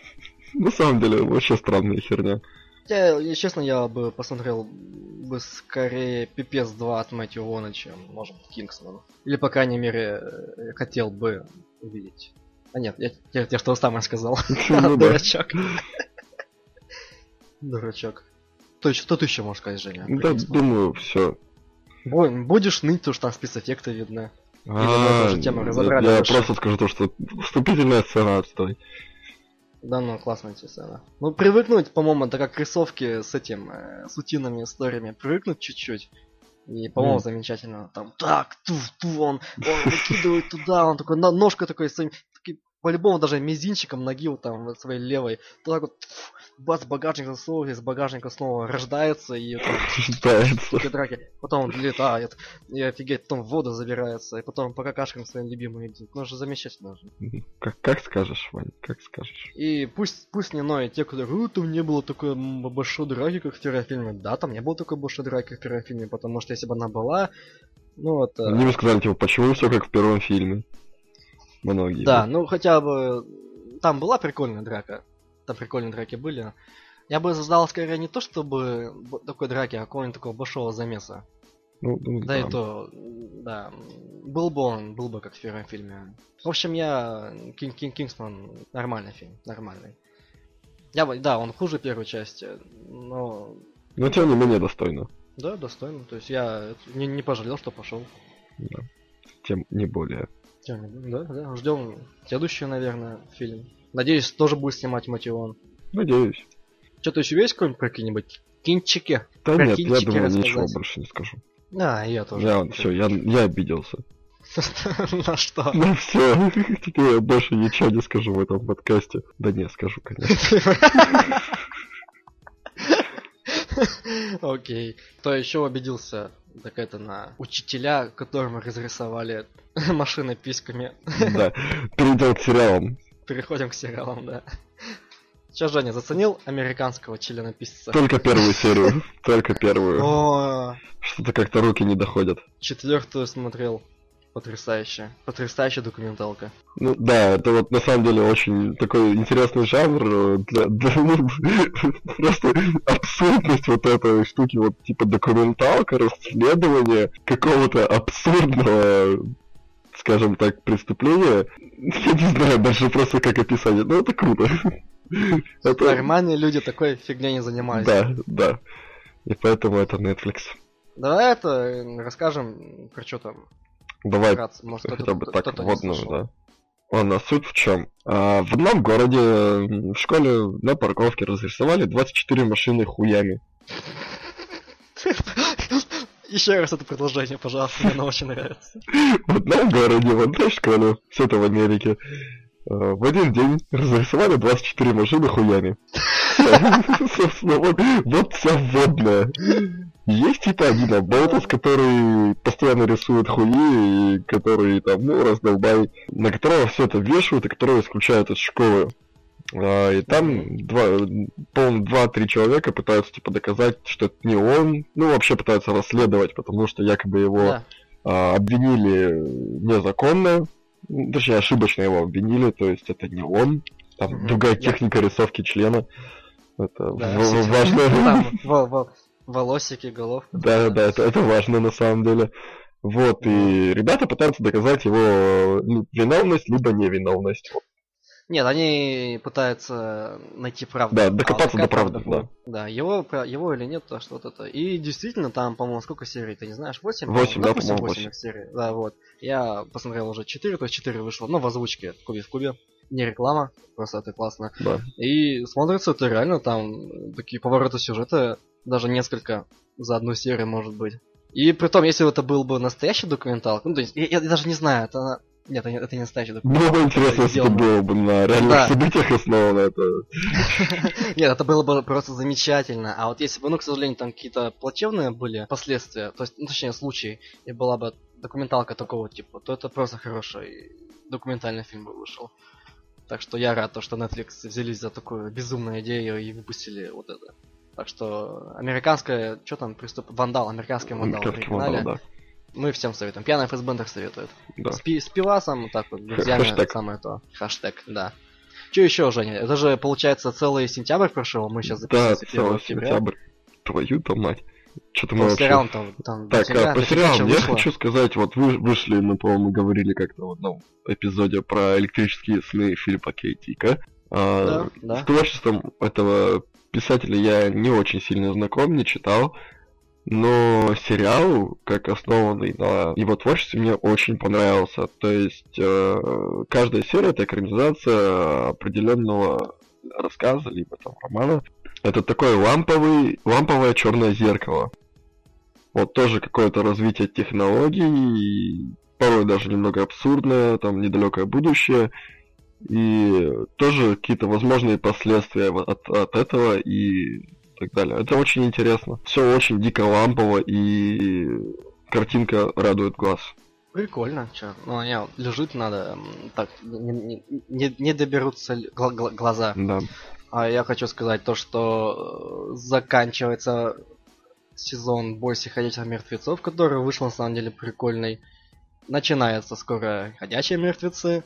Speaker 2: <laughs> На самом деле, вообще странная херня.
Speaker 1: Я, честно, я бы посмотрел бы скорее Пипец 2 от Мэтью Вона, чем, может быть, Кингсман. Или, по крайней мере, э, хотел бы увидеть. А нет, я, я, я что самое сказал. Ну <laughs> Дурачок. Дурачок. То есть, что ты еще можешь сказать, Женя?
Speaker 2: Да, думаю, все.
Speaker 1: Будешь ныть, то что там спецэффекты видны.
Speaker 2: А, я просто скажу то, что вступительная сцена отстой.
Speaker 1: Да, ну классная сцена. Ну, привыкнуть, по-моему, это как рисовки с этим, э, с утиными историями. Привыкнуть чуть-чуть. И, по-моему, mm. замечательно. Там, так, ту, ту, он, он выкидывает туда, он такой, ножка такой, своим, по-любому даже мизинчиком ноги вот там своей левой, то так вот бац, багажник засовывает, из багажника снова рождается и
Speaker 2: рождается.
Speaker 1: драки. Потом он летает, и офигеть, потом в воду забирается, и потом по какашкам своим любимым идет. Ну, же замечательно же.
Speaker 2: Как, как скажешь, Вань, как скажешь.
Speaker 1: И пусть, пусть не ноют те, кто говорят, там не было такой большой драки, как в первом фильме. Да, там не было такой большой драки, как в первом фильме, потому что если бы она была, ну вот...
Speaker 2: Они бы сказали, типа, почему все как в первом фильме? Многие.
Speaker 1: Да, ну хотя бы там была прикольная драка. Там прикольные драки были. Я бы создал скорее не то, чтобы такой драки, а какого-нибудь такого большого замеса.
Speaker 2: Ну, ну,
Speaker 1: да, да, и то, да. Был бы он, был бы как в первом фильме. В общем, я... Кинг Кинг Кингсман нормальный фильм, нормальный. Я бы, да, он хуже первой части, но...
Speaker 2: Но тем не менее достойно.
Speaker 1: Да, достойно. То есть я не, не пожалел, что пошел.
Speaker 2: Да. Тем не более.
Speaker 1: Да, да. Ждем следующий, наверное, фильм. Надеюсь, тоже будет снимать Мотивон.
Speaker 2: Надеюсь.
Speaker 1: Что-то еще есть какой-нибудь какие-нибудь кинчики?
Speaker 2: Да
Speaker 1: про
Speaker 2: нет, я думаю, рассказать? ничего больше не скажу.
Speaker 1: Да, я тоже.
Speaker 2: Я, все, я, я обиделся. <laughs>
Speaker 1: На что? <laughs>
Speaker 2: Ну все, теперь я больше ничего не скажу в этом подкасте. Да не, скажу, конечно. <laughs>
Speaker 1: Окей. Кто еще убедился так это на учителя, которым разрисовали <laughs> машины письками.
Speaker 2: Да, перейдем к сериалам.
Speaker 1: Переходим к сериалам, да. Сейчас Женя заценил американского членописца?
Speaker 2: Только первую серию, только первую. Что-то как-то руки не доходят.
Speaker 1: Четвертую смотрел. Потрясающе. Потрясающая документалка.
Speaker 2: Ну да, это вот на самом деле очень такой интересный жанр э, для, для ну, <laughs> просто абсурдность вот этой штуки, вот типа документалка, расследование какого-то абсурдного скажем так, преступления. Я не знаю даже просто как описать. Ну это круто. <laughs>
Speaker 1: Это... Нормальные люди такой фигней не занимаются.
Speaker 2: Да, да. И поэтому это Netflix.
Speaker 1: Давай это расскажем про что там
Speaker 2: Давай может, хотя бы так водную, да. Ладно, суть в чем? А, в одном городе в школе на парковке разрисовали 24 машины хуями.
Speaker 1: Еще раз это продолжение, пожалуйста, мне оно очень нравится. <laughs>
Speaker 2: В одном городе, в одной школе, все это в Америке, в один день разрисовали 24 машины хуями. <laughs> Собственно, вот, вот вся вводная. Есть типа один Аболтус, который постоянно рисует хуи, и который там, ну, раздолбай, на которого все это вешают, и которого исключают из школы. А, и там два, по-моему, два-три человека пытаются типа доказать, что это не он, ну вообще пытаются расследовать, потому что якобы его да. а, обвинили незаконно, точнее ошибочно его обвинили, то есть это не он, там mm-hmm. другая техника рисовки члена. Это да,
Speaker 1: важно. волосики, головка.
Speaker 2: Да, да, это, это важно на самом деле. Вот, и ребята пытаются доказать его ну, виновность, либо невиновность.
Speaker 1: Нет, они пытаются найти правду.
Speaker 2: Да, докопаться а до правды,
Speaker 1: да. Да, его, его или нет, то что вот это. И действительно, там, по-моему, сколько серий, ты не знаешь? 8?
Speaker 2: 8, да,
Speaker 1: по-моему, 8 серий. Да, вот. Я посмотрел уже 4, то есть 4 вышло, ну, в озвучке Куби в Кубе. Не реклама, просто это классно.
Speaker 2: Да.
Speaker 1: И смотрится это реально, там такие повороты сюжета, даже несколько за одну серию, может быть. И при том, если это был бы настоящий документалка, ну, то есть, я, я даже не знаю, это нет, это, это не настоящий
Speaker 2: документ. Было бы интересно, если это было бы на реальных да. событиях основано это. <laughs>
Speaker 1: Нет, это было бы просто замечательно. А вот если бы, ну, к сожалению, там какие-то плачевные были последствия, то есть, ну, точнее, случаи, и была бы документалка такого типа, то это просто хороший документальный фильм бы вышел. Так что я рад, то, что Netflix взялись за такую безумную идею и выпустили вот это. Так что американская, что там, приступ... Вандал, американский вандал в оригинале. Вандал, да. Мы всем советуем. Пьяный фэсбендер советует. Да. С, пи- с пивасом, так вот, друзьями, Хэштег. самое то. Хэштег, да. Что еще, Женя? Это же, получается, целый сентябрь прошел, мы сейчас
Speaker 2: записываемся да, целый сентябрь. Твою-то мать. Что-то мы вообще...
Speaker 1: сериал там, там
Speaker 2: так, а по сериалам я хочу сказать, вот вы вышли, мы, по-моему, говорили как-то в одном эпизоде про электрические сны Филиппа Кейтика. А, да, да. С творчеством этого писателя я не очень сильно знаком, не читал. Но сериал, как основанный на его творчестве, мне очень понравился. То есть э, каждая серия это экранизация определенного рассказа, либо там романа. Это такое ламповый, ламповое черное зеркало. Вот тоже какое-то развитие технологий, порой даже немного абсурдное, там недалекое будущее. И тоже какие-то возможные последствия от, от этого и так далее. Это очень интересно. Все очень дико лампово и картинка радует глаз.
Speaker 1: Прикольно, чё. Ну, не, лежит надо, так, не, не, не доберутся гла- гла- глаза.
Speaker 2: Да.
Speaker 1: А я хочу сказать то, что э, заканчивается сезон Бойся ходячих мертвецов, который вышел на самом деле прикольный. Начинается скоро ходячие мертвецы.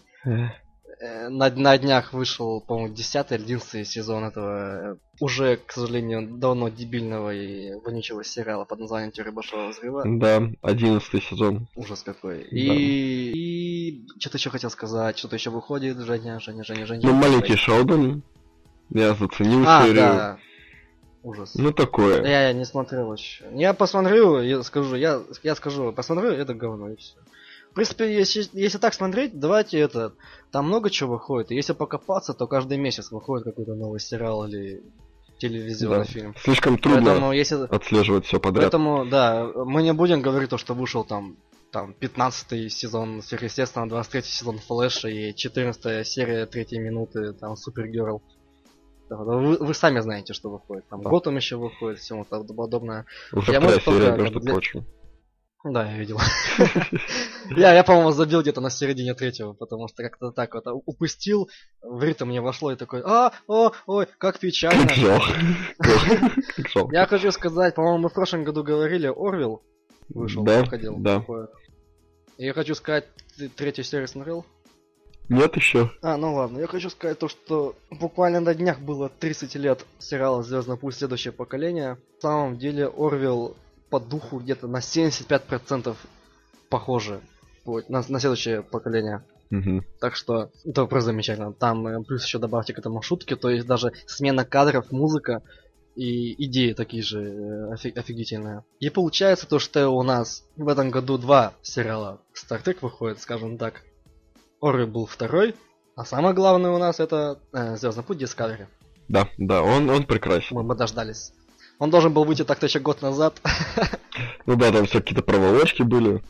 Speaker 1: Э, на, на днях вышел, по-моему, 10 или 11 сезон этого э, уже, к сожалению, давно дебильного и вонючего сериала под названием Теория Большого Взрыва.
Speaker 2: Да, 11 сезон.
Speaker 1: Ужас какой. Да. И, и что-то еще хотел сказать, что-то еще выходит, Женя, Женя, Женя, Женя.
Speaker 2: Ну, маленький Шелдон. Я заценил а, серию. Да.
Speaker 1: Ужас.
Speaker 2: Ну такое.
Speaker 1: Я, я не смотрел еще. Я посмотрю, я скажу, я, я скажу, посмотрю, это говно и все. В принципе, если, если так смотреть, давайте это... Там много чего выходит. И если покопаться, то каждый месяц выходит какой-то новый сериал или телевизионный да. фильм.
Speaker 2: Слишком трудно Поэтому, если... отслеживать все подряд.
Speaker 1: Поэтому, да, мы не будем говорить то, что вышел там там 15 сезон сверхъестественного, 23 сезон Флэша и 14 серия 3 минуты там Супергерл. Вы, вы сами знаете, что выходит. Там да. Готэм еще выходит, всему подобное.
Speaker 2: Уже я вторая серия, между для... прочим.
Speaker 1: Да, я видел. <laughs> я, я, по-моему, забил где-то на середине третьего, потому что как-то так вот упустил, в ритм мне вошло и такой, а, о, ой, как печально. <laughs> я хочу сказать, по-моему, мы в прошлом году говорили, Орвил вышел,
Speaker 2: да, выходил. Да.
Speaker 1: И я хочу сказать, ты третью серию смотрел?
Speaker 2: Нет еще.
Speaker 1: А, ну ладно. Я хочу сказать то, что буквально на днях было 30 лет сериала Звездный путь следующее поколение. В самом деле Орвил по духу где-то на 75% похожи на, на следующее поколение.
Speaker 2: Угу.
Speaker 1: Так что это просто замечательно. Там э, плюс еще добавьте к этому шутки, то есть даже смена кадров, музыка и идеи такие же э, офиг- офигительные. И получается то, что у нас в этом году два сериала Star Trek выходит, скажем так. Оры был второй, а самое главное у нас это э, Звездный путь Discovery.
Speaker 2: Да, да, он, он прекрасен.
Speaker 1: Мы, мы дождались. Он должен был выйти так-то еще год назад. <laughs>
Speaker 2: Ну да, там все какие-то проволочки были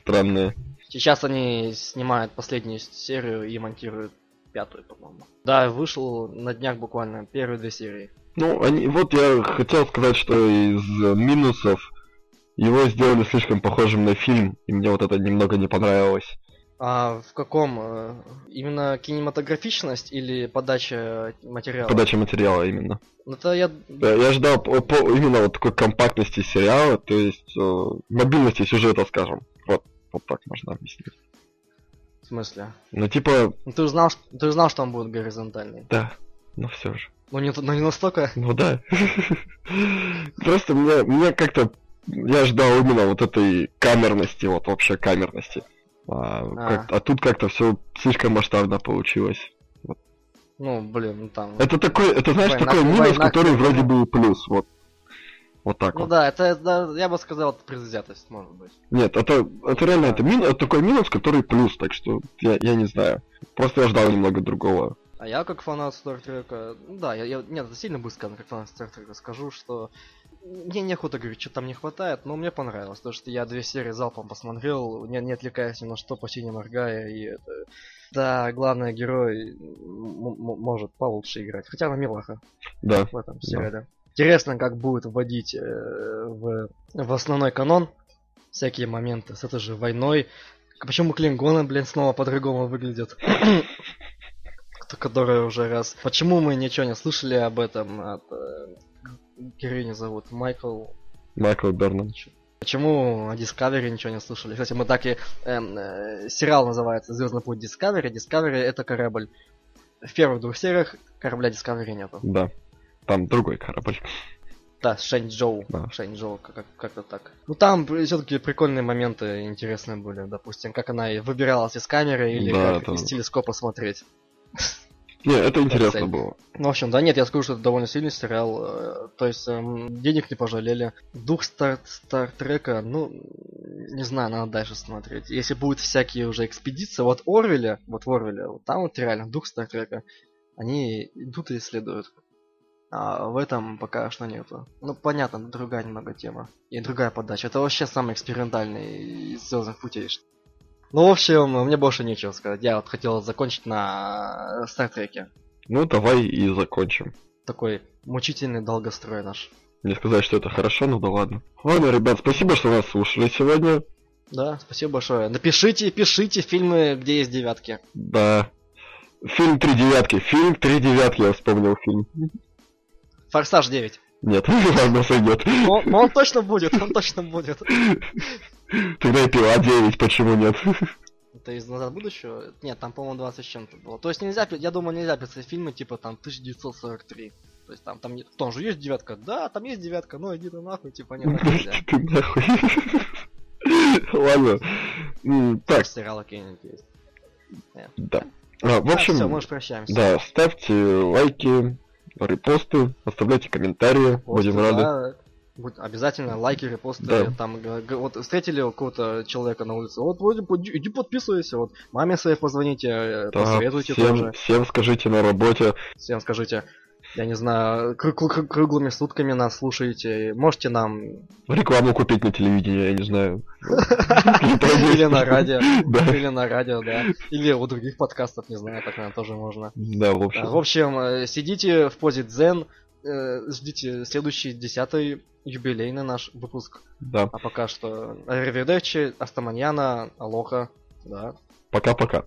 Speaker 2: странные.
Speaker 1: Сейчас они снимают последнюю серию и монтируют пятую, по-моему. Да, вышел на днях буквально первые две серии.
Speaker 2: Ну, они, вот я хотел сказать, что из минусов его сделали слишком похожим на фильм, и мне вот это немного не понравилось.
Speaker 1: А в каком? э, Именно кинематографичность или подача материала?
Speaker 2: Подача материала именно.
Speaker 1: Ну, Это я...
Speaker 2: Я, я ждал именно вот такой компактности сериала, то есть э, мобильности сюжета, скажем. Вот, вот так можно объяснить.
Speaker 1: В смысле?
Speaker 2: Ну, типа,
Speaker 1: Ну, ты же знал, что- ты же знал, что он будет горизонтальный.
Speaker 2: да, но все же.
Speaker 1: Ну, не, но не настолько.
Speaker 2: Ну да. Просто мне, мне как-то... Я ждал именно вот этой камерности, вот вообще камерности. А,
Speaker 1: А.
Speaker 2: как- а тут как-то все слишком масштабно получилось.
Speaker 1: Ну, блин, ну там...
Speaker 2: Это такой, это знаешь,
Speaker 1: Война-
Speaker 2: такой минус,
Speaker 1: война
Speaker 2: который вроде бы и плюс, вот. Вот так
Speaker 1: Ну
Speaker 2: вот.
Speaker 1: да, это, да, я бы сказал, это предвзятость, может быть.
Speaker 2: Нет, это, это реально, это, мин, это такой минус, который плюс, так что я, я не знаю. Просто я ждал немного другого.
Speaker 1: А я как фанат Стартрека, ну да, я, я нет, это сильно быстро, как фанат Стартрека скажу, что мне неохота говорить, что там не хватает, но мне понравилось, потому что я две серии залпом посмотрел, не, не отвлекаясь ни на что, почти не моргая, и это... Да, главный герой может получше играть, хотя она милаха
Speaker 2: Да.
Speaker 1: в этом сериале. Интересно, как будет вводить э, в, в основной канон всякие моменты с этой же войной. Почему клингоны, блин, снова по-другому выглядят? <coughs> Кто- Которые уже раз... Почему мы ничего не слышали об этом от... э, героини зовут Майкл...
Speaker 2: Майкл Бернан.
Speaker 1: Почему о Discovery ничего не слышали? Кстати, мы так и... эм, э, сериал называется Звездный путь Discovery. Discovery это корабль. В первых двух сериях корабля Discovery нету.
Speaker 2: Да. Там другой корабль.
Speaker 1: Да, Шэньчжоу.
Speaker 2: Да.
Speaker 1: Шэньчжоу, как- как- как-то так. Ну там все-таки прикольные моменты интересные были, допустим, как она и выбиралась из камеры или
Speaker 2: Да,
Speaker 1: как
Speaker 2: это-
Speaker 1: из телескопа смотреть. <laughs>
Speaker 2: Не, это интересно
Speaker 1: цель.
Speaker 2: было.
Speaker 1: Ну, в общем, да нет, я скажу, что это довольно сильный сериал. э, То есть эм, денег не пожалели. Дух Стар Стартрека, ну, не знаю, надо дальше смотреть. Если будут всякие уже экспедиции, вот Орвеля, вот в Орвеле, вот там вот реально дух Стартрека, они идут и исследуют. А в этом пока что нету. Ну, понятно, другая немного тема. И другая подача. Это вообще самый экспериментальный из Звездных путей. Ну, в общем, мне больше нечего сказать. Я вот хотел закончить на Стартреке.
Speaker 2: Ну, давай и закончим.
Speaker 1: Такой мучительный долгострой наш.
Speaker 2: Не сказать, что это хорошо, ну да ладно. Ладно, ребят, спасибо, что нас слушали сегодня.
Speaker 1: Да, спасибо большое. Напишите, пишите фильмы, где есть девятки.
Speaker 2: Да. Фильм «Три девятки». Фильм «Три девятки», я вспомнил фильм.
Speaker 1: Форсаж 9.
Speaker 2: Нет, <laughs> ладно, сойдет.
Speaker 1: Он, он точно будет, он точно будет. <laughs>
Speaker 2: Тогда и пила 9, почему нет?
Speaker 1: Это из назад в будущего? Нет, там, по-моему, 20 с чем-то было. То есть нельзя, я думаю, нельзя писать фильмы типа там 1943. То есть там, там, не- там же есть девятка. Да, там есть девятка, но иди ты нахуй, типа нет, так нельзя.
Speaker 2: Ты нахуй. Ладно.
Speaker 1: Так,
Speaker 2: Так,
Speaker 1: сериал какие-нибудь есть.
Speaker 2: да. А, В
Speaker 1: все,
Speaker 2: общем,
Speaker 1: мы уж прощаемся.
Speaker 2: да, ставьте лайки, репосты, оставляйте комментарии, будем рады.
Speaker 1: Будь- обязательно лайки, репосты.
Speaker 2: Да.
Speaker 1: Там вот встретили какого-то человека на улице. Вот вроде иди подписывайся. Вот маме своей позвоните, э,
Speaker 2: Да,
Speaker 1: посоветуйте
Speaker 2: всем,
Speaker 1: тоже.
Speaker 2: всем скажите на работе.
Speaker 1: Всем скажите, я не знаю, кры- кры- круглыми сутками нас слушаете. Можете нам
Speaker 2: Рекламу купить на телевидении, я не знаю. <laughs>
Speaker 1: или на радио, или на радио, да. Или у других подкастов, не знаю, так наверное, тоже можно.
Speaker 2: да, в общем.
Speaker 1: В общем, э, сидите в позе дзен, э, ждите следующий десятый юбилейный наш выпуск.
Speaker 2: Да,
Speaker 1: А пока что Аривидерчи, Астаманьяна, Алоха, да.
Speaker 2: пока-пока.